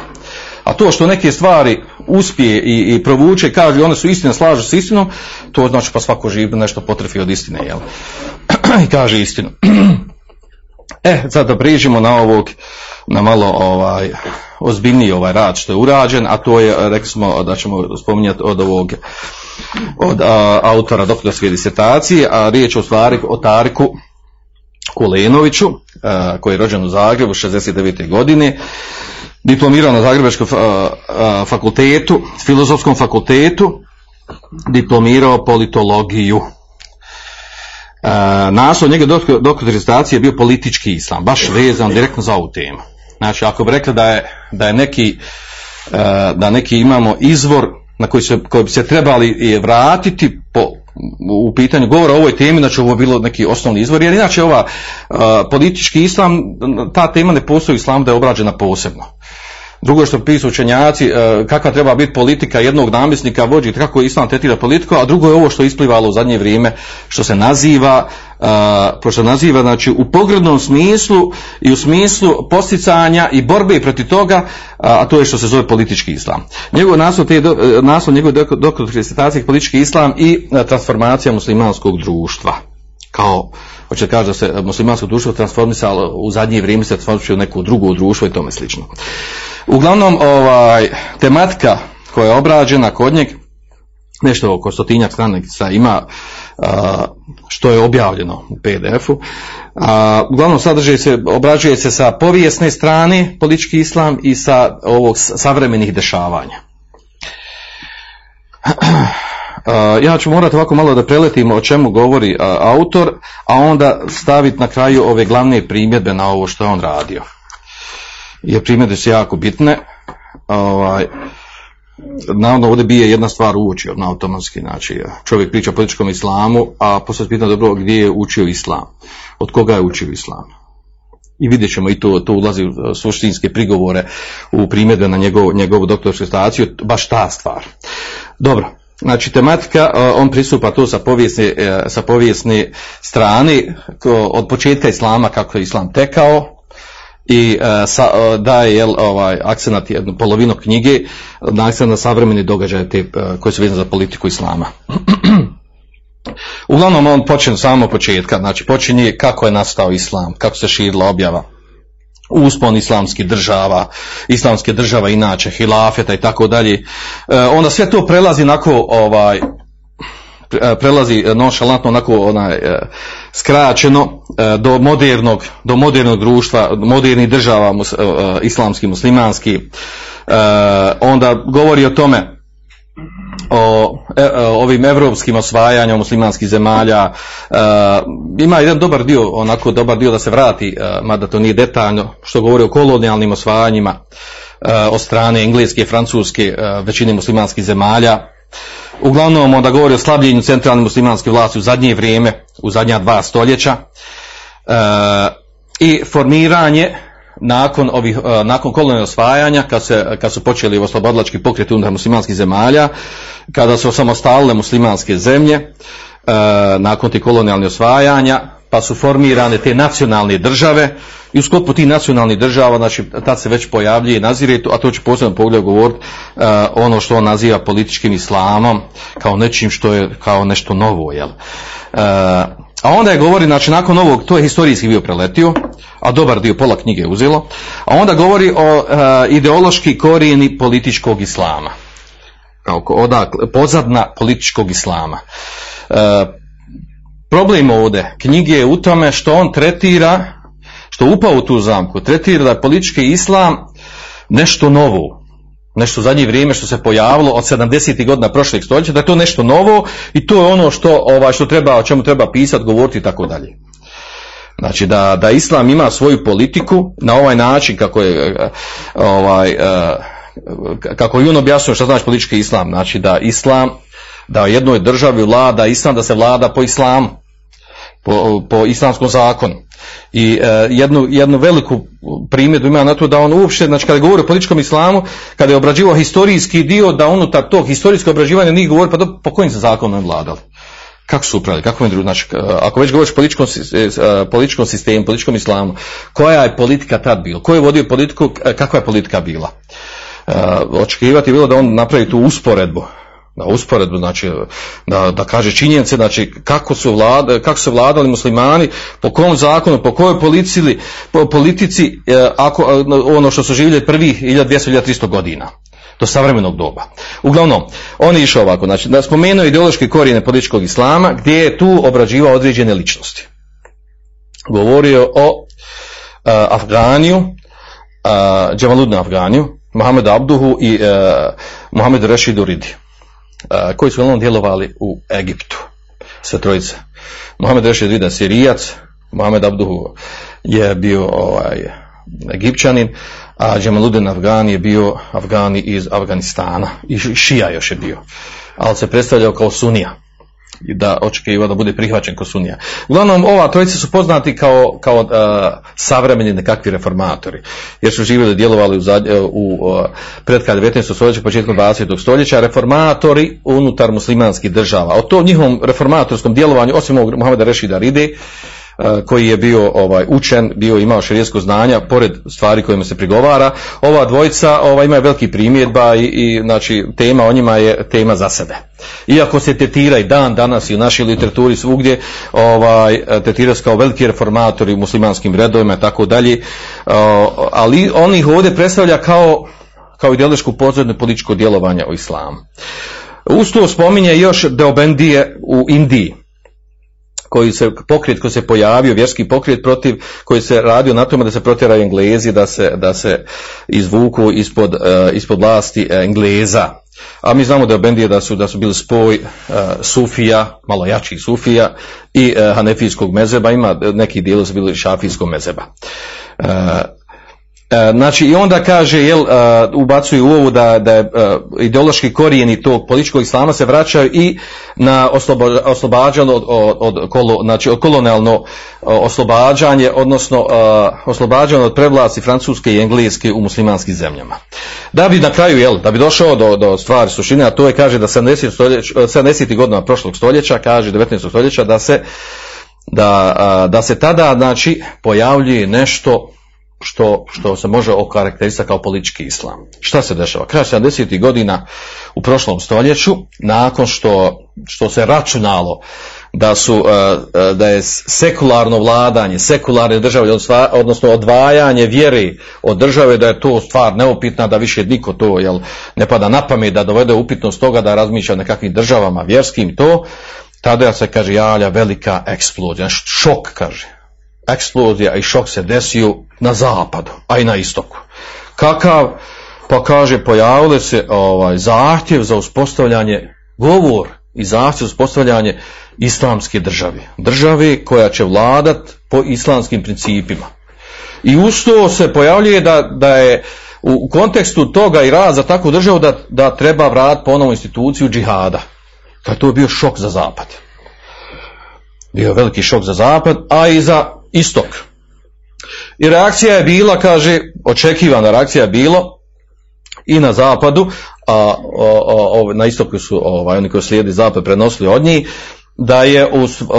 A to što neke stvari uspije i, i provuče, kaže one su istina, slažu s istinom, to znači pa svako živ nešto potrefi od istine, jel? (clears throat) I kaže istinu. (clears throat) e, sad da prijeđemo na ovog, na malo ovaj, ozbiljniji ovaj rad što je urađen, a to je, rekli smo da ćemo spominjati od ovog, od a, autora doktorske disertacije, a riječ o stvari o Tariku, Kulenoviću, a, koji je rođen u Zagrebu 69. godine, diplomirao na Zagrebačkom fakultetu, filozofskom fakultetu, diplomirao politologiju. Naslov njega doktorizacije je bio politički islam, baš vezan direktno za ovu temu. Znači, ako bi rekli da je, da je neki, da neki imamo izvor na koji, se, koji bi se trebali vratiti u pitanju govora o ovoj temi, znači ovo bilo neki osnovni izvor, jer inače ova politički islam, ta tema ne postoji islam da je obrađena posebno. Drugo što pisu učenjaci, uh, kakva treba biti politika jednog namjesnika vođi, kako islam tetira politiku, a drugo je ovo što je isplivalo u zadnje vrijeme, što se naziva pošto naziva znači u pogrednom smislu i u smislu posticanja i borbe protiv toga, a to je što se zove politički islam. Njegov naslov, te, naslov njegove doktorske disertacije politički islam i transformacija muslimanskog društva. Kao hoće kaže da se muslimansko društvo transformisalo u zadnje vrijeme se transformisalo u neko drugo društvo i tome slično. Uglavnom, ovaj, tematika koja je obrađena kod njeg, nešto oko stotinjak stranica ima, što je objavljeno u PDF-u. Uglavnom sadržaj se, obrađuje se sa povijesne strane politički islam i sa ovog savremenih dešavanja. (clears throat) Ja ću morati ovako malo da preletimo o čemu govori autor, a onda staviti na kraju ove glavne primjedbe na ovo što je on radio. Jer primjedbe su jako bitne. Ovaj, naravno ovdje bije jedna stvar uočio na automatski znači čovjek priča o političkom islamu a poslije pitanje dobro gdje je učio islam? Od koga je učio islam? I vidjet ćemo i to, to ulazi u suštinske prigovore u primjedbe na njegov, njegovu doktorsku staciju baš ta stvar. Dobro. Znači tematika, on pristupa tu sa povijesne, e, sa povijesne strane, od početka islama kako je islam tekao, i uh, sa, uh, daje jel, ovaj, akcenat jednu polovinu knjige na akcenat na savremeni događaj te, koji su vezani za politiku islama. (clears throat) Uglavnom on počne samo početka, znači počinje kako je nastao islam, kako se širila objava, uspon islamskih država, islamske država inače, hilafeta i tako dalje. Onda sve to prelazi onako ovaj, E, prelazi nonšalantno onako onaj e, skraćeno e, do modernog do modernog društva, modernih država mus, islamski, muslimanski. Onda govori o tome o, ovim evropskim osvajanjima muslimanskih zemalja. Ima jedan dobar dio onako dobar dio da se vrati mada to nije detaljno što govori o kolonijalnim osvajanjima od strane engleske, francuske većine muslimanskih zemalja Uglavnom onda govori o slabljenju centralne muslimanske vlasti u zadnje vrijeme, u zadnja dva stoljeća e, i formiranje nakon ovih e, nakon kolonijalnog osvajanja kad, se, kad su počeli oslobodilački pokreti unutar muslimanskih zemalja, kada su samostalne muslimanske zemlje, e, nakon tih kolonijalnih osvajanja, pa su formirane te nacionalne države i u sklopu tih nacionalnih država, znači tad se već pojavljuje i nazire, a to će posebno pogled govoriti uh, ono što on naziva političkim islamom, kao nečim što je kao nešto novo, jel? Uh, a onda je govori, znači nakon ovog, to je historijski bio preletio, a dobar dio pola knjige je uzelo, a onda govori o uh, ideološki korijeni političkog islama. Kao odakle, pozadna političkog islama. Problem ovdje knjige je u tome što on tretira što upao u tu zamku, tretira da je politički islam nešto novo, nešto zadnje vrijeme što se pojavilo od 70. godina prošlih stoljeća, da je to nešto novo i to je ono što, ovaj, što treba, o čemu treba pisati, govoriti i tako dalje. Znači da, da islam ima svoju politiku na ovaj način kako je ovaj, kako je on objasnio što znači politički islam, znači da islam, da jednoj državi vlada islam, da se vlada po islamu, po, po islamskom zakonu. I uh, jednu, jednu veliku primjedbu ima na to da on uopšte, znači kada govori o političkom islamu, kada je obrađivao historijski dio, da unutar tog historijskog obrađivanja nije govori pa do, po kojim se zakonom vladali. Kako su upravili, kako je drugo, znači, ako već govoriš o političkom, e, političkom sistemu, političkom islamu, koja je politika tad bila, ko je vodio politiku, kakva je politika bila? Očekivati bilo da on napravi tu usporedbu, da usporedbu, znači da, da kaže činjenice, znači kako su, vlada, kako su vladali muslimani, po kom zakonu, po kojoj policiji, po politici, eh, ako, eh, ono što su živjeli prvih 1200-1300 godina do savremenog doba. Uglavnom, on je išao ovako, znači da spomenuo ideološke korijene političkog islama, gdje je tu obrađivao određene ličnosti. Govorio o uh, Afganiju, Džamaludnu Afganiju, Mohamedu Abduhu i uh, Mohamedu Rešidu Ridi koji su uglavnom djelovali u Egiptu. Sve trojice. Mohamed Rešid Vida Sirijac, Mohamed Abduhu je bio ovaj, Egipćanin, a Džemaludin Afgan je bio Afgani iz Afganistana i Šija još je bio, ali se predstavljao kao Sunija. I da očekivao da bude prihvaćen kod Sunija. Uglavnom, ova trojica su poznati kao, kao uh, savremeni nekakvi reformatori, jer su živjeli i djelovali u, zadnje- u uh, predkraj 19. stoljeća, početkom 20. stoljeća, reformatori unutar muslimanskih država. O tom njihovom reformatorskom djelovanju, osim ovog Muhameda Rešida Ride, koji je bio ovaj učen, bio imao širijesko znanja, pored stvari kojima se prigovara, ova dvojica ovaj, imaju veliki primjedba i, i znači tema o njima je tema za sebe. Iako se tetira i dan danas i u našoj literaturi svugdje, ovaj, tetira se kao veliki reformatori u muslimanskim redovima i tako dalje, uh, ali on ih ovdje predstavlja kao, kao ideološku pozornu političko djelovanje o islamu. Uz to spominje još Deobendije u Indiji, koji se pokret koji se pojavio, vjerski pokret protiv koji se radio na tome da se protjeraju Englezi, da se, da se izvuku ispod, eh, ispod vlasti Engleza. A mi znamo da Bendije da su da su bili spoj eh, Sufija, malo jačih Sufija i eh, Hanefijskog mezeba, ima neki dijeli su bili Šafijskog mezeba. E, Znači i onda kaže, jel, uh, ubacuju u ovu da, da je uh, ideološki korijeni tog političkog islama se vraćaju i na oslobađanje od, od, od, kolo, znači od kolonijalno uh, oslobađanje, odnosno oslobađanje od prevlasti francuske i engleske u muslimanskim zemljama. Da bi na kraju, jel, da bi došao do, do stvari suštine, a to je kaže da 70. Stoljeć, 70. godina prošlog stoljeća, kaže 19. stoljeća, da se da, da se tada znači pojavljuje nešto što, što se može okarakterisati kao politički islam. Šta se dešava? Kraj 70. godina u prošlom stoljeću, nakon što, što se računalo da su e, e, da je sekularno vladanje, sekularne države, odnosno- odvajanje vjere od države, da je to stvar neupitna, da više niko to jel, ne pada na pamet da dovede upitnost toga da razmišlja o nekakvim državama vjerskim to, tada se kaže javlja velika eksplozija, šok kaže. Eksplozija i šok se desio na zapadu, a i na istoku. Kakav? Pa kaže, pojavile se ovaj, zahtjev za uspostavljanje, govor i zahtjev za uspostavljanje islamske države. Države koja će vladat po islamskim principima. I uz to se pojavljuje da, da je u kontekstu toga i rad za takvu državu da, da treba vrat ponovo instituciju džihada. Kad to bio šok za zapad. Bio veliki šok za zapad, a i za istok. I reakcija je bila, kaže, očekivana reakcija je bilo i na zapadu, a o, o, na istoku su ovaj, oni koji slijedi zapad prenosili od njih, da, je,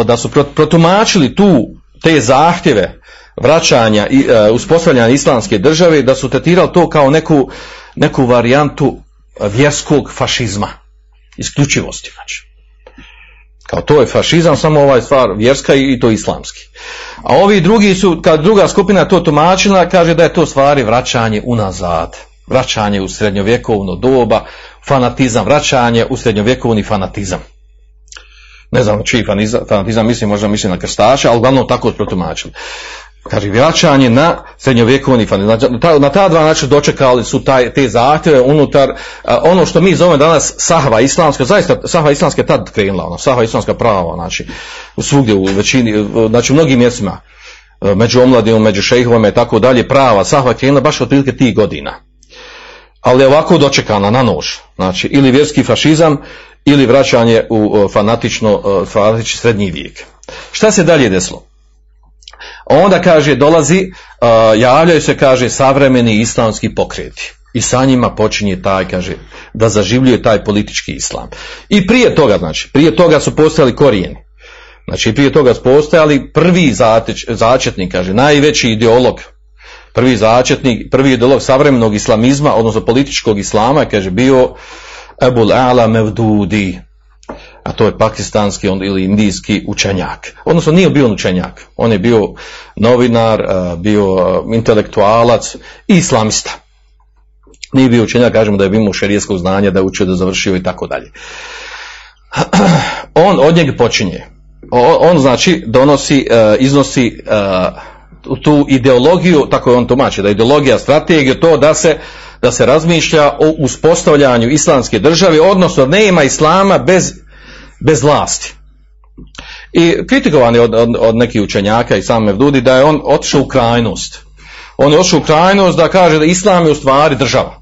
da su prot- protumačili tu te zahtjeve vraćanja i e, uspostavljanja islamske države, da su tretirali to kao neku, neku varijantu vjerskog fašizma, isključivosti, znači. Kao to je fašizam, samo ovaj stvar vjerska i, to islamski. A ovi drugi su, kad druga skupina to tumačila, kaže da je to stvari vraćanje unazad, vraćanje u srednjovjekovno doba, fanatizam, vraćanje u srednjovjekovni fanatizam. Ne znam čiji fanatizam, mislim možda mislim na krstaša, ali uglavnom tako protumačili. Kaže, vraćanje na srednjovjekovni. Znači, na ta, dva načina dočekali su taj, te zahtjeve unutar, ono što mi zovemo danas sahva islamska, zaista sahva islamska je tad krenula, ono, sahva islamska prava, znači, svugdje, u većini, znači u mnogim mjestima, e, među omladinom, među šejhovima i tako dalje, prava, sahva je krenula baš otprilike tih godina. Ali je ovako dočekana na nož. Znači, ili vjerski fašizam, ili vraćanje u e, fanatično, e, fanatični srednji vijek. Šta se dalje desilo? Onda kaže, dolazi, uh, javljaju se, kaže, savremeni islamski pokreti. I sa njima počinje taj, kaže, da zaživljuje taj politički islam. I prije toga, znači, prije toga su postojali korijeni. Znači, prije toga su postojali prvi zateć, začetnik, kaže, najveći ideolog, prvi začetnik, prvi ideolog savremenog islamizma, odnosno političkog islama, kaže, bio Ebul Ala Mevdudi, a to je pakistanski on, ili indijski učenjak. Odnosno nije bio on učenjak, on je bio novinar, bio intelektualac i islamista. Nije bio učenjak, kažemo da je imao šerijskog znanja, da je učio, da je završio i tako dalje. (clears throat) On od njega počinje. O- On znači donosi, a, iznosi a, tu ideologiju, tako je on tumači, da je ideologija strategija to da se da se razmišlja o uspostavljanju islamske države, odnosno nema islama bez bez vlasti. I kritikovan je od, od, od nekih učenjaka i sam Mevdudi da je on otišao u krajnost. On je otišao u krajnost da kaže da islam je u stvari država.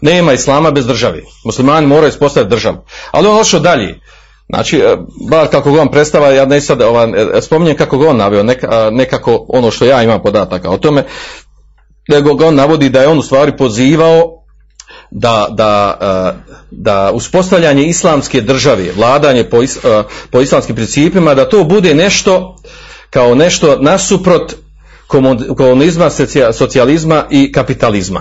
Nema islama bez države. Muslimani moraju ispostaviti državu. Ali on otišao dalje. Znači, e, bar kako ga on predstava, ja ne sad ovaj, spominjem kako ga on naveo, neka, nekako ono što ja imam podataka o tome, nego ga on navodi da je on u stvari pozivao da, da, e, da uspostavljanje islamske države, vladanje po, is, po islamskim principima, da to bude nešto kao nešto nasuprot komunizma, socijalizma i kapitalizma.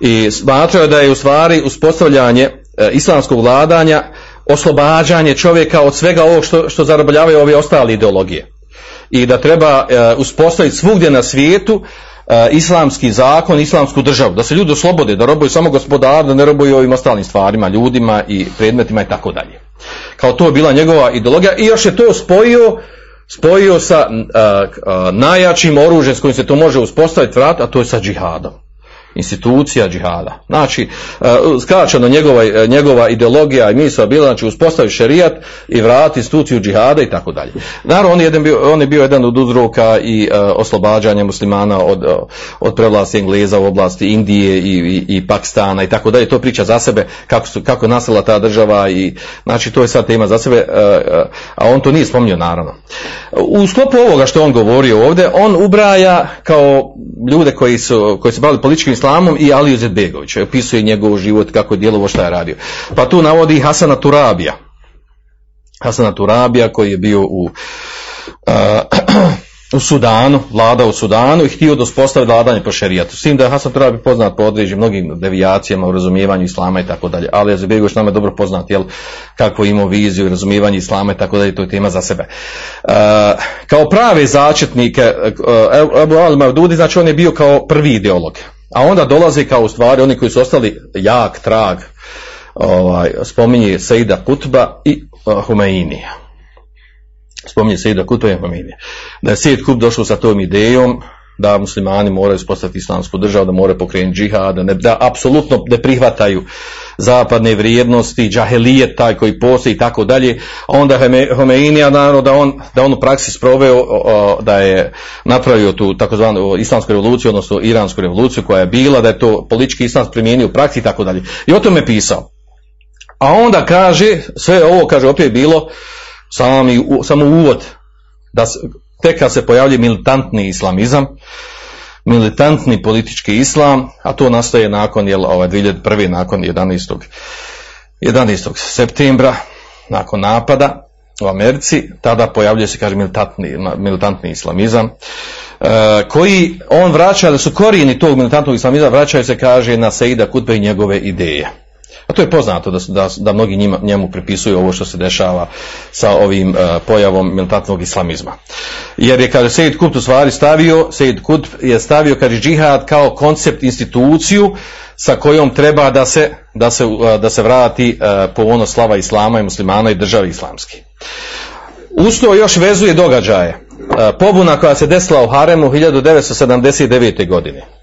I smatrao da je u stvari uspostavljanje islamskog vladanja oslobađanje čovjeka od svega ovog što, što zarobljavaju ove ostale ideologije. I da treba e, uspostaviti svugdje na svijetu e, islamski zakon, islamsku državu, da se ljudi oslobode, da robuju samo gospodar, da ne robuju ovim ostalim stvarima, ljudima i predmetima i tako dalje. Kao to je bila njegova ideologija i još je to spojio spojio sa uh, najjačim oružjem s kojim se to može uspostaviti vrat, a to je sa džihadom institucija džihada. Znači, e, skraćeno njegova, e, njegova ideologija i misla bila, znači uspostavi šerijat i vrati instituciju džihada i tako dalje. Naravno, on je, jedan bio, on je bio jedan od uzroka i uh, oslobađanja muslimana od, od prevlasti Engleza u oblasti Indije i, i, i, Pakistana i tako dalje. To priča za sebe kako, su, kako nastala ta država i znači to je sad tema za sebe, a on to nije spominjao naravno. U sklopu ovoga što on govorio ovdje, on ubraja kao ljude koji su, koji se bavili političkim islamom i Aliju Zedbegović. Opisuje njegov život, kako je djelovo, šta je radio. Pa tu navodi Hasana Turabija. Hasana Turabija koji je bio u, uh, (clears throat) u Sudanu, vlada u Sudanu i htio da uspostavi vladanje po šerijatu. S tim da je Hasan Turabi poznat po određenim mnogim devijacijama u razumijevanju islama i tako dalje. Ali Zedbegović nam je dobro poznat jel, kako imao viziju i razumijevanje islama i tako dalje, to je tema za sebe. Uh, kao prave začetnike, uh, Abu Al-Mavdudi, znači on je bio kao prvi ideolog a onda dolazi kao u stvari oni koji su ostali jak trag, ovaj, spominje Seida Kutba i uh, Humeinija. Spominje Seida Kutba i Humeinija. Da je Seid Kutb došao sa tom idejom da muslimani moraju spostati islamsku državu, da moraju pokrenuti džihad, da, ne, da apsolutno ne prihvataju zapadne vrijednosti, džahelijet taj koji postoji i tako dalje. Onda Homeinija, naravno da on, da on u praksi sproveo da je napravio tu takozvanu islamsku revoluciju, odnosno iransku revoluciju koja je bila, da je to politički islam primijenio u praksi i tako dalje. I o tome je pisao. A onda kaže, sve ovo kaže opet bilo sami, samo uvod da tek kad se pojavlja militantni islamizam, militantni politički islam, a to nastaje nakon jel, ovaj, 2001. nakon 11. 11. septembra, nakon napada u Americi, tada pojavljuje se, kaže, militantni, militantni islamizam, e, koji on vraća, da su korijeni tog militantnog islamizma, vraćaju se, kaže, na Seida Kutbe i njegove ideje. A to je poznato da, da, da mnogi njima, njemu pripisuju ovo što se dešava sa ovim uh, pojavom militantnog islamizma. Jer je, kaže, Sejid Kutb u stvari stavio, Sejid Kutb je stavio, kaže, džihad kao koncept, instituciju sa kojom treba da se, da se, uh, da se vrati uh, po ono slava islama i muslimana i države islamski. Uz još vezuje događaje. Pobuna koja se desila u Haremu 1979. godine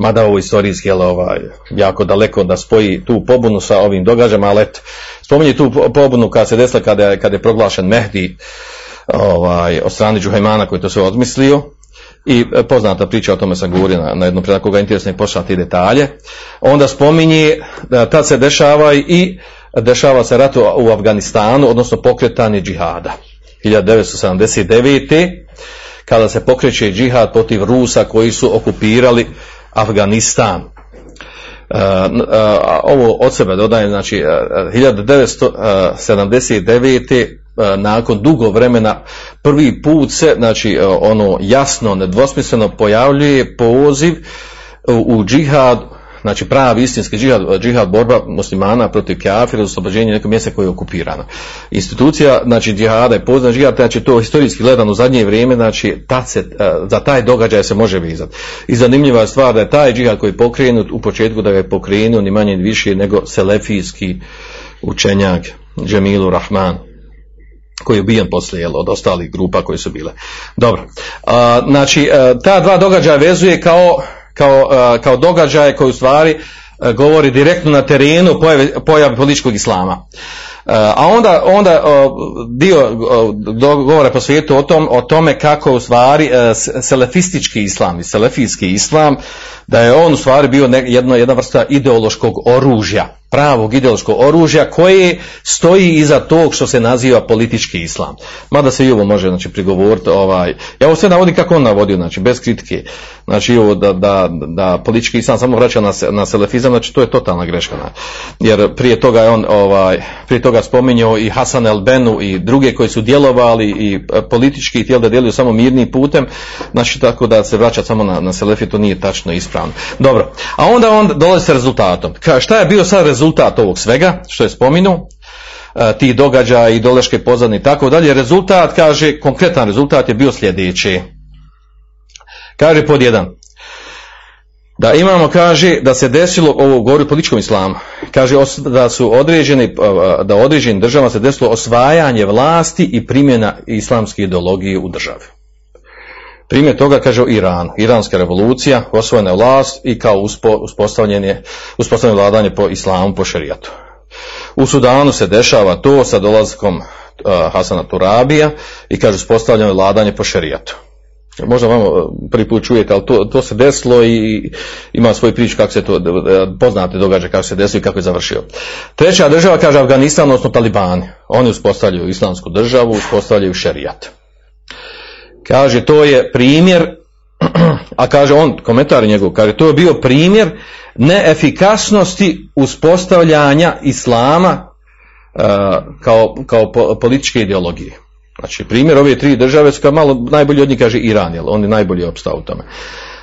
mada ovo istorijski je ovaj, jako daleko da spoji tu pobunu sa ovim događajima, ali eto, spominje tu pobunu kada se desila kada je, kada je proglašen Mehdi ovaj, od strane Džuhajmana koji to sve odmislio i poznata priča o tome sam govorio na, na jednom predaku ga interesne pošati detalje. Onda spominje da tad se dešava i dešava se rat u Afganistanu, odnosno pokretanje džihada. 1979. kada se pokreće džihad protiv Rusa koji su okupirali Afganistan. Uh, uh, ovo od sebe dodaje, znači uh, 1979. nakon dugo vremena prvi put se, znači ono jasno, nedvosmisleno pojavljuje poziv u džihad znači pravi istinski džihad, džihad borba muslimana protiv kafira, oslobođenje nekog mjesta koje je okupirano. Institucija, znači džihada je poznat džihad, znači to historijski gledano u zadnje vrijeme, znači tad se, e, za taj događaj se može vizati. I zanimljiva je stvar da je taj džihad koji je pokrenut u početku da ga je pokrenuo ni manje ni više nego selefijski učenjak Džemilu Rahman koji je ubijen poslije jel, od ostalih grupa koje su bile. Dobro, A, znači e, ta dva događaja vezuje kao kao, kao događaje koji u stvari govori direktno na terenu pojave, pojave političkog islama. A onda, onda dio govore po svijetu o, tom, o tome kako u stvari selefistički islam i selefijski islam, da je on u stvari bio jedno, jedna vrsta ideološkog oružja pravog ideološkog oružja koje stoji iza tog što se naziva politički islam. Mada se i ovo može znači, prigovoriti, ovaj, ja ovo sve navodim kako on navodio, znači bez kritike, znači ovo da, da, da politički islam samo vraća na, na selefizam, znači to je totalna greška. Jer prije toga je on, ovaj, prije toga spominjao i Hasan el Benu i druge koji su djelovali i e, politički htjeli da djeluju samo mirnim putem, znači tako da se vraća samo na, na selefi, to nije tačno ispravno. Dobro, a onda on dolazi sa rezultatom. Ka, šta je bio sad rezultat ovog svega, što je spominuo? e, tih događaja, ideološke pozadine i tako dalje. Rezultat, kaže, konkretan rezultat je bio sljedeći. Kaže pod jedan. Da imamo, kaže, da se desilo, ovo govori o političkom islamu, kaže da su određeni, da u određenim državama se desilo osvajanje vlasti i primjena islamske ideologije u državi. Primjer toga kaže o Iranu. Iranska revolucija, osvojena je vlast i kao uspo, uspostavljanje, uspostavljanje vladanje po islamu, po šerijatu. U Sudanu se dešava to sa dolazkom uh, Hasana Turabija i kaže uspostavljanje vladanje po šerijatu. Možda vam prvi put čujete, ali to, to se desilo i ima svoj priču kako se to, poznate događaje kako se desilo i kako je završio. Treća država kaže Afganistan, odnosno Talibani. Oni uspostavljaju islamsku državu, uspostavljaju šerijat. Kaže, to je primjer, (clears throat) a kaže on, komentar njegov, kaže, to je bio primjer neefikasnosti uspostavljanja islama uh, kao, kao po, političke ideologije. Znači, primjer ove tri države su kao malo najbolji od njih, kaže Iran, jer on je najbolji opstao u tome.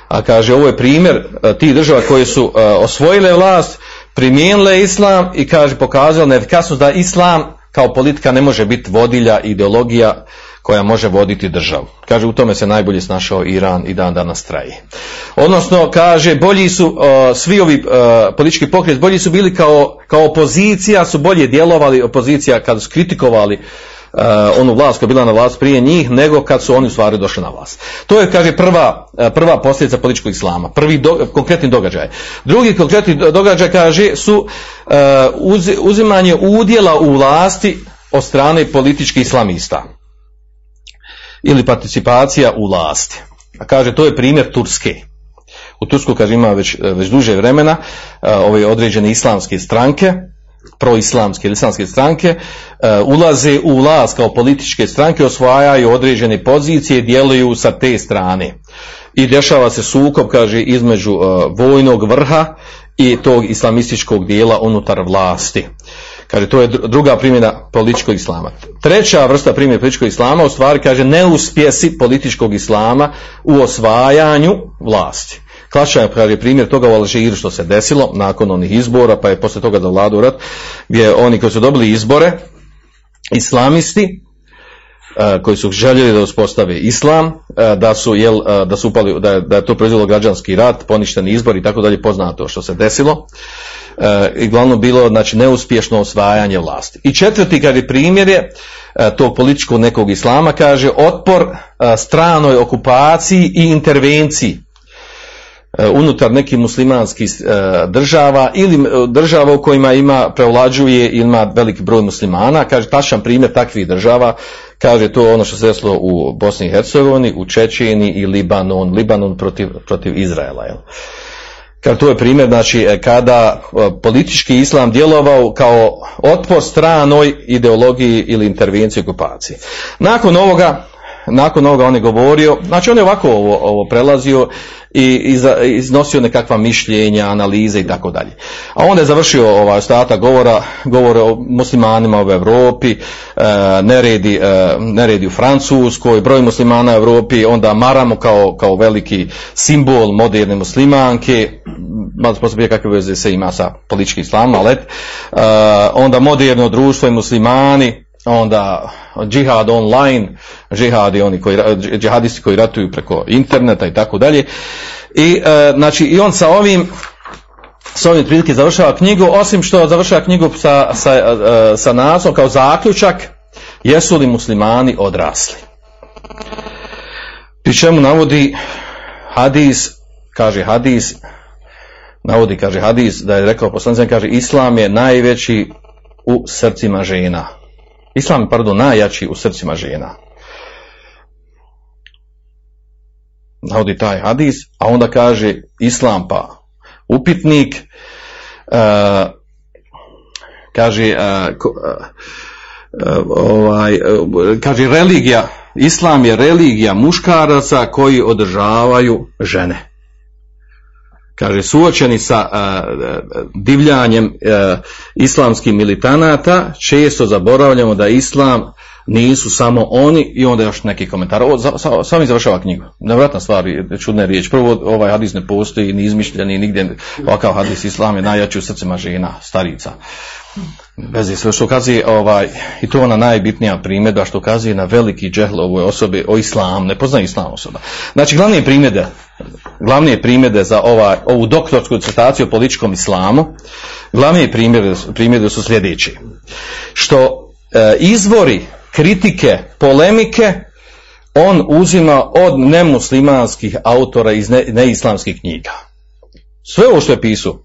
A kaže, ovo je primjer uh, tih država koje su uh, osvojile vlast, primijenile islam i kaže, pokazale neefikasnost da islam kao politika ne može biti vodilja, ideologija koja može voditi državu. Kaže, u tome se najbolje snašao Iran i dan danas traje. Odnosno, kaže, bolji su uh, svi ovi uh, politički pokret, bolji su bili kao, kao opozicija, su bolje djelovali, opozicija kada su kritikovali uh, onu vlast koja je bila na vlast prije njih, nego kad su oni u stvari došli na vlast. To je, kaže, prva, prva posljedica političkog islama, prvi do, konkretni događaj. Drugi konkretni događaj, kaže, su uh, uz, uzimanje udjela u vlasti od strane političkih islamista ili participacija u vlasti. A kaže, to je primjer Turske. U Tursku, kaže, ima već, već duže vremena ove određene islamske stranke, proislamske ili islamske stranke, ulaze u vlast kao političke stranke, osvajaju određene pozicije, djeluju sa te strane. I dešava se sukob, kaže, između vojnog vrha i tog islamističkog dijela unutar vlasti. Kaže, to je druga primjena političkog islama. Treća vrsta primjena političkog islama, u stvari, kaže, neuspjesi političkog islama u osvajanju vlasti. Klasičan je primjer toga u Alžiru što se desilo nakon onih izbora, pa je posle toga da vladu rat, gdje oni koji su dobili izbore, islamisti, koji su željeli da uspostave islam, da su, jel, da su upali, da je, da to proizvelo građanski rat, poništeni izbor i tako dalje, poznato što se desilo. I glavno bilo znači, neuspješno osvajanje vlasti. I četvrti, kad je primjer je tog političkog nekog islama, kaže otpor stranoj okupaciji i intervenciji unutar nekih muslimanskih država ili država u kojima ima prevlađuje ili ima veliki broj muslimana, kaže tačan primjer takvih država, kaže to ono što se desilo u Bosni i Hercegovini, u Čečeni i Libanon, Libanon protiv, protiv Izraela. Jel? Kaže, to je primjer, znači, kada politički islam djelovao kao otpor stranoj ideologiji ili intervenciji okupacije. Nakon ovoga, nakon ovoga on je govorio, znači on je ovako ovo, ovo prelazio i iznosio nekakva mišljenja, analize i tako dalje. A onda je završio ovaj ostatak govora, govore o muslimanima u Europi, e, neredi, e, neredi u Francuskoj, broj muslimana u Europi, onda maramo kao, kao veliki simbol moderne muslimanke, malo sposobije kakve veze se ima sa političkim islamom, ali e, onda moderno društvo i muslimani, onda džihad online, džihadi oni koji, džihadisti koji ratuju preko interneta i tako dalje. I, e, znači, i on sa ovim s ovim prilike završava knjigu, osim što završava knjigu sa, sa, e, sa naslovom kao zaključak, jesu li muslimani odrasli. Pri čemu navodi hadis, kaže hadis, navodi, kaže hadis, da je rekao poslanicam, kaže, islam je najveći u srcima žena. Islam pardon, najjači u srcima žena. Navodi taj hadis, a onda kaže Islam pa upitnik, uh, kaže, a, ko- a, ovaj, kaže religija, islam je religija muškaraca koji održavaju žene. Kaže, suočeni sa a, a, divljanjem a, islamskih militanata, često zaboravljamo da islam nisu samo oni i onda još neki komentar. Ovo za, sa, sami završava knjigu. Nevratna stvar, čudna je riječ. Prvo, ovaj hadis ne postoji, ni izmišljen, ni nigdje. Ovakav hadis islam je najjači u srcima žena, starica. Bez što ukazuje, ovaj, i to ona najbitnija primjedba što ukazuje na veliki džehl ovoj osobi o islam, ne poznaje islam osoba. Znači, glavne primjede, glavne primjede za ovaj, ovu doktorsku disertaciju o političkom islamu, glavne primjede, primjede su sljedeći. Što e, izvori kritike, polemike, on uzima od nemuslimanskih autora iz ne, neislamskih knjiga. Sve ovo što je pisao,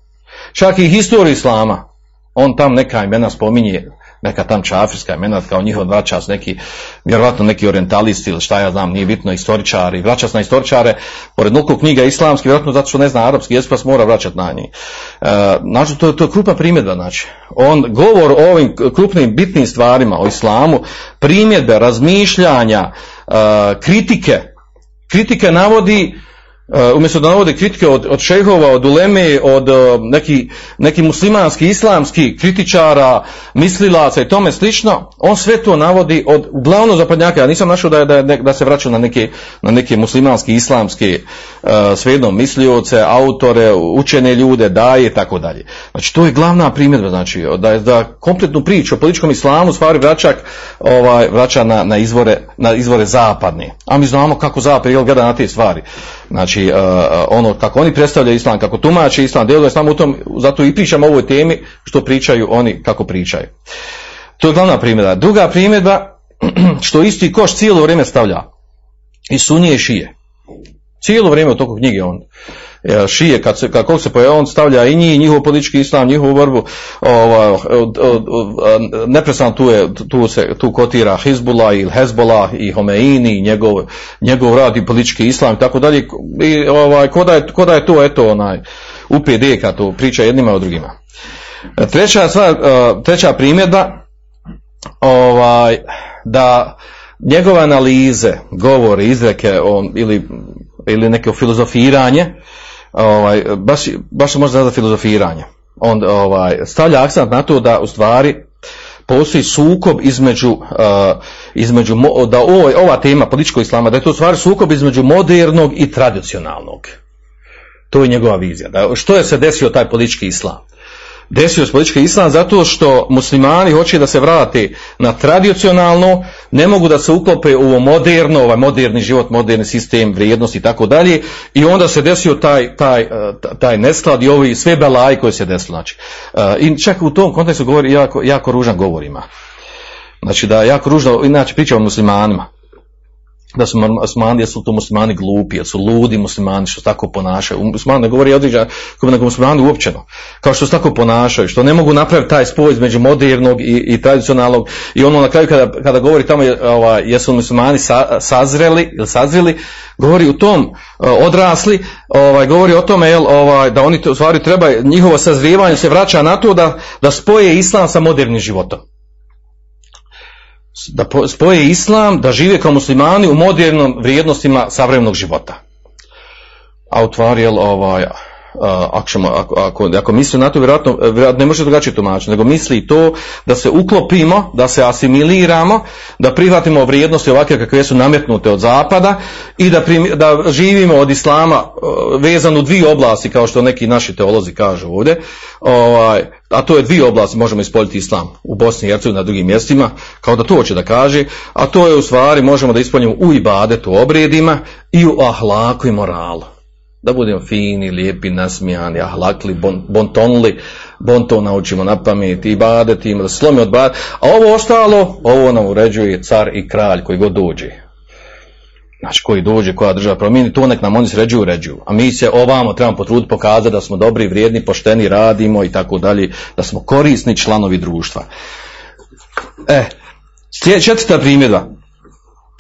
čak i historiju islama, on tam neka imena spominje, neka tam čafirska imena, kao njihov vraćas, neki, vjerovatno neki orientalisti ili šta ja znam, nije bitno, istoričari, vraćas na istoričare, pored nuku knjiga islamski, vjerojatno zato što ne zna arapski jezik, pa se mora vraćati na njih. E, znači, to, to je krupna primjedba, znači. On govor o ovim krupnim, bitnim stvarima, o islamu, primjedbe, razmišljanja, e, kritike, kritike navodi umjesto da navode kritike od, od šehova, od uleme, od uh, neki, neki muslimanski, islamski kritičara, mislilaca i tome slično, on sve to navodi od uglavnom zapadnjaka. Ja nisam našao da, da, da se vraća na neke, na neke muslimanski, islamske uh, svejedno mislioce, autore, učene ljude, daje i tako dalje. Znači to je glavna primjedba, znači da da kompletnu priču o političkom islamu stvari vraćak ovaj, vraća na, na, izvore, na izvore zapadne. A mi znamo kako zapad jel gleda na te stvari. Znači, uh, ono kako oni predstavljaju islam, kako tumače islam, djeluje islam u tom, zato i pričam o ovoj temi, što pričaju oni kako pričaju. To je glavna primjedba. Druga primjedba, (clears throat) što isti koš cijelo vrijeme stavlja. I sunije šije. Cijelo vrijeme u toku knjige on šije, kad se, kako se pojavi, on stavlja i njih, njihov politički islam, njihovu borbu, ova, neprestano tu, je, tu, se, tu kotira Hizbullah ili Hezbollah i Homeini, njegov, njegov rad i politički islam i tako dalje, i ovaj, koda je, koda je to, eto, onaj, UPD kad to priča jednima o drugima. Treća, stvar, treća primjedba, ovaj, da njegove analize, govori, izreke on, ili, ili neke filozofiranje, ovaj, baš, baš može nazvati filozofiranje. On ovaj, stavlja akcent na to da u stvari postoji sukob između, uh, između da ovo, ova tema političkog islama, da je to u stvari sukob između modernog i tradicionalnog. To je njegova vizija. Da, što je se desio taj politički islam? Desio se politički islam zato što muslimani hoće da se vrate na tradicionalno, ne mogu da se uklope u moderno, ovaj moderni život, moderni sistem, vrijednosti i tako dalje i onda se desio taj, taj, taj nesklad i ovi sve belaji koji se desilo. Znači. I čak u tom kontekstu govori jako, jako ružan govorima. Znači da jako ružno, inače priča o muslimanima da su muslimani, jesu to muslimani glupi, jesu ludi muslimani što tako ponašaju. Muslimani ne govori određa, nego muslimani uopćeno. Kao što se tako ponašaju, što ne mogu napraviti taj spoj između modernog i, i tradicionalnog. I ono na kraju kada, kada govori tamo ovaj, jesu muslimani sa, sazreli ili sazreli, govori u tom odrasli, ovaj, govori o tome jel, ovaj, da oni to stvari treba, njihovo sazrijevanje se vraća na to da, da spoje islam sa modernim životom da spoje islam, da žive kao muslimani u modernom vrijednostima savremenog života. A utvari, ovaj, ako, ćemo, ako, ako, ako misli na to, vjerojatno, vjerojatno ne može drugačije tumačiti, nego misli to da se uklopimo, da se asimiliramo, da prihvatimo vrijednosti ovakve kakve su nametnute od zapada i da, prim, da živimo od islama vezano u dvije oblasti, kao što neki naši teolozi kažu ovdje, ovaj, a to je dvije oblasti možemo ispoljiti islam u Bosni i Hercegovini na drugim mjestima, kao da to hoće da kaže, a to je u stvari možemo da ispoljimo u ibadetu obredima i u ahlaku i moralu da budemo fini, lijepi, nasmijani, ahlakli, bon, bontonli, bon to naučimo na pamet, i badeti, da slomi od a ovo ostalo, ovo nam uređuje car i kralj koji god dođe. Znači koji dođe, koja država promijeni, to nek nam oni sređuju, uređuju. A mi se ovamo trebamo potruditi pokazati da smo dobri, vrijedni, pošteni, radimo i tako dalje, da smo korisni članovi društva. E, četvrta primjedba.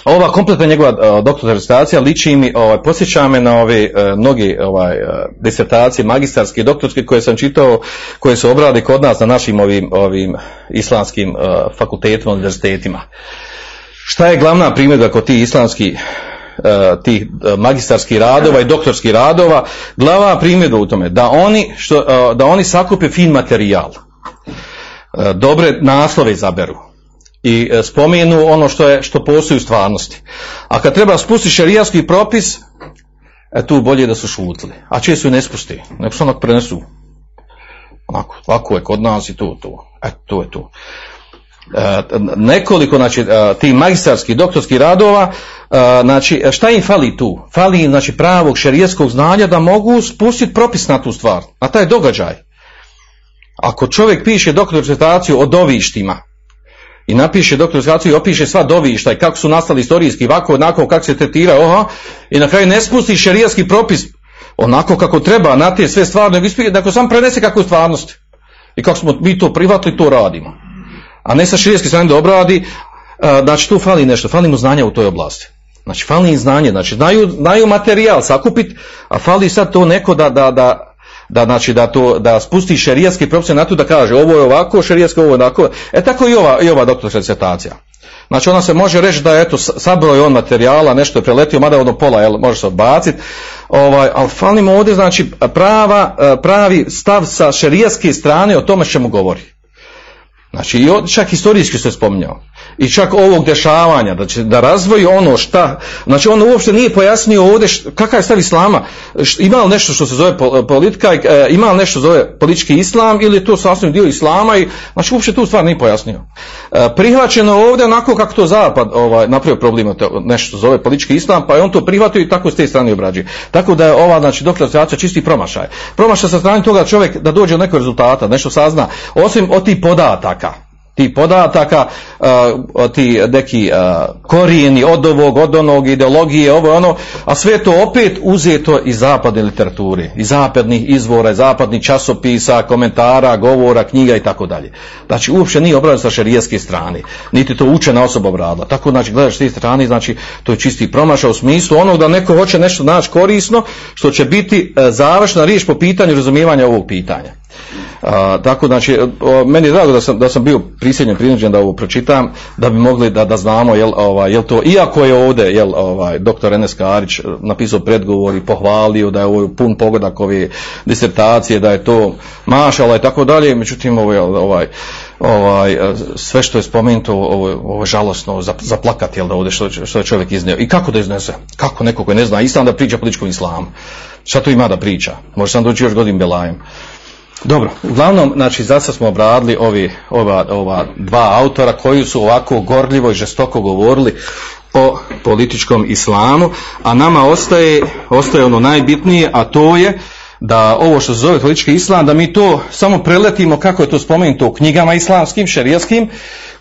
Ova kompletna njegova uh, doktorska disertacija liči mi, ovaj, posjeća me na ove mnoge ovaj, uh, disertacije magistarske i doktorske koje sam čitao, koje se obrade kod nas na našim ovim, ovim islamskim uh, fakultetima, univerzitetima. Šta je glavna primjedba kod tih islamskih uh, tih magistarskih radova i doktorskih radova, glavna primjedba u tome da oni, što, uh, da oni sakupe fin materijal, dobre naslove izaberu, i e, spomenu ono što je što postoji u stvarnosti. A kad treba spustiti šerijski propis, e, tu bolje da su šutili. A čije su ne spusti, nego se onak prenesu. Onako, ovako je kod nas i tu, tu. E, tu je tu. E, nekoliko, znači, e, tih magistarskih, doktorskih radova, e, znači, šta im fali tu? Fali im, znači, pravog šerijskog znanja da mogu spustiti propis na tu stvar, na taj događaj. Ako čovjek piše doktorsku o dovištima, i napiše doktorskaciju i opiše sva dovišta i kako su nastali istorijski, ovako, onako, kako se tretira, oha, i na kraju ne spusti šerijski propis onako kako treba, na te sve stvarno, nego sam prenese kako je stvarnost. I kako smo mi to privatili, to radimo. A ne sa širijeski strane da obradi, znači tu fali nešto, fali mu znanja u toj oblasti. Znači fali im znanje, znači znaju, znaju materijal sakupit, a fali sad to neko da, da, da da znači da to da spusti šerijski propis na to da kaže ovo je ovako, šerijski ovo je onako. E tako i ova i ova doktorska disertacija. Znači ona se može reći da je eto sabroj on materijala, nešto je preletio, mada ono pola jel, može se odbaciti. Ovaj, ali falimo ovdje znači prava, pravi stav sa šerijske strane o tome čemu govori. Znači, i čak historijski se spominjao. I čak ovog dešavanja, da će da razvoji ono šta, znači on uopšte nije pojasnio ovdje kakav je stav islama, ima li nešto što se zove politika, e, ima li nešto što zove politički islam ili je to sasvim dio islama i znači uopšte tu stvar nije pojasnio. E, prihvaćeno ovdje onako kako to zapad ovaj, napravio problem, nešto što se zove politički islam, pa je on to prihvatio i tako s te strane obrađuje. Tako da je ova, znači, doktorizacija čisti promašaj. Promašaj sa strane toga čovjek da dođe do nekog rezultata, nešto sazna, osim od tih podataka ti podataka, uh, ti neki uh, korijeni od ovog, od onog, ideologije, ovo ono, a sve to opet uzeto iz zapadne literature, iz zapadnih izvora, iz zapadnih časopisa, komentara, govora, knjiga i tako dalje. Znači, uopće nije obrađeno sa šerijeske strane, niti to učena osoba obradila. Tako, znači, gledaš s te strane, znači, to je čisti promašao u smislu onog da neko hoće nešto naći korisno, što će biti uh, završna riječ po pitanju razumijevanja ovog pitanja. A, tako znači meni je drago da sam, da sam bio prisiljen prinuđen da ovo pročitam da bi mogli da, da znamo jel, ovaj, jel to iako je ovdje jel, ovaj, doktor Enes Karić napisao predgovor i pohvalio da je ovo pun pogodak ove disertacije da je to mašala i tako dalje međutim ovaj, ovaj, ovaj, sve što je spomenuto ovo, ovo žalosno za, za plakat jel, da ovdje što, što je čovjek iznio. I kako da iznese? Kako neko koji ne zna? Islam da priča političkom islamu. Šta tu ima da priča? Može sam doći još godin belajem Dobro, uglavnom, znači, zato smo obradili ovi, ova, ova dva autora koji su ovako gorljivo i žestoko govorili o političkom islamu, a nama ostaje, ostaje ono najbitnije, a to je da ovo što se zove politički islam, da mi to samo preletimo kako je to spomenuto u knjigama islamskim, šerijskim,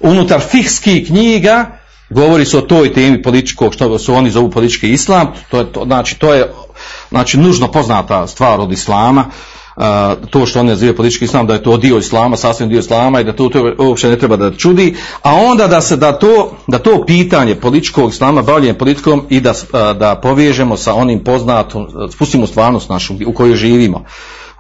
unutar fihskih knjiga, govori se o toj temi političkog, što su oni zovu politički islam, to je, to, znači, to je znači, nužno poznata stvar od islama, a, to što on nazivaju politički islam, da je to dio islama, sasvim dio islama i da to, to uopće ne treba da čudi, a onda da se da to, da to pitanje političkog islama, bavljenje politikom i da, da povežemo sa onim poznatom, spustimo stvarnost našu u kojoj živimo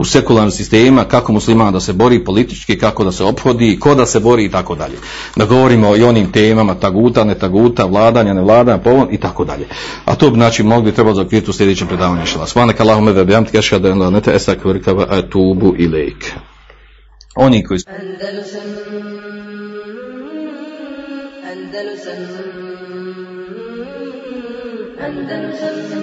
u sekularnim sistemima, kako muslimana da se bori politički, kako da se ophodi, ko da se bori i tako dalje. Da govorimo i onim temama taguta, ne taguta, vladanja, ne vladanja, povon i tako dalje. A to bi znači mogli trebati zaokviriti u sljedećem predavanju. Svanak Allahume ve bihamdike ašhadu an la ilaha illa anta astaghfiruka atubu ilaik. Oni koji Andalusam Andalusam Andalusam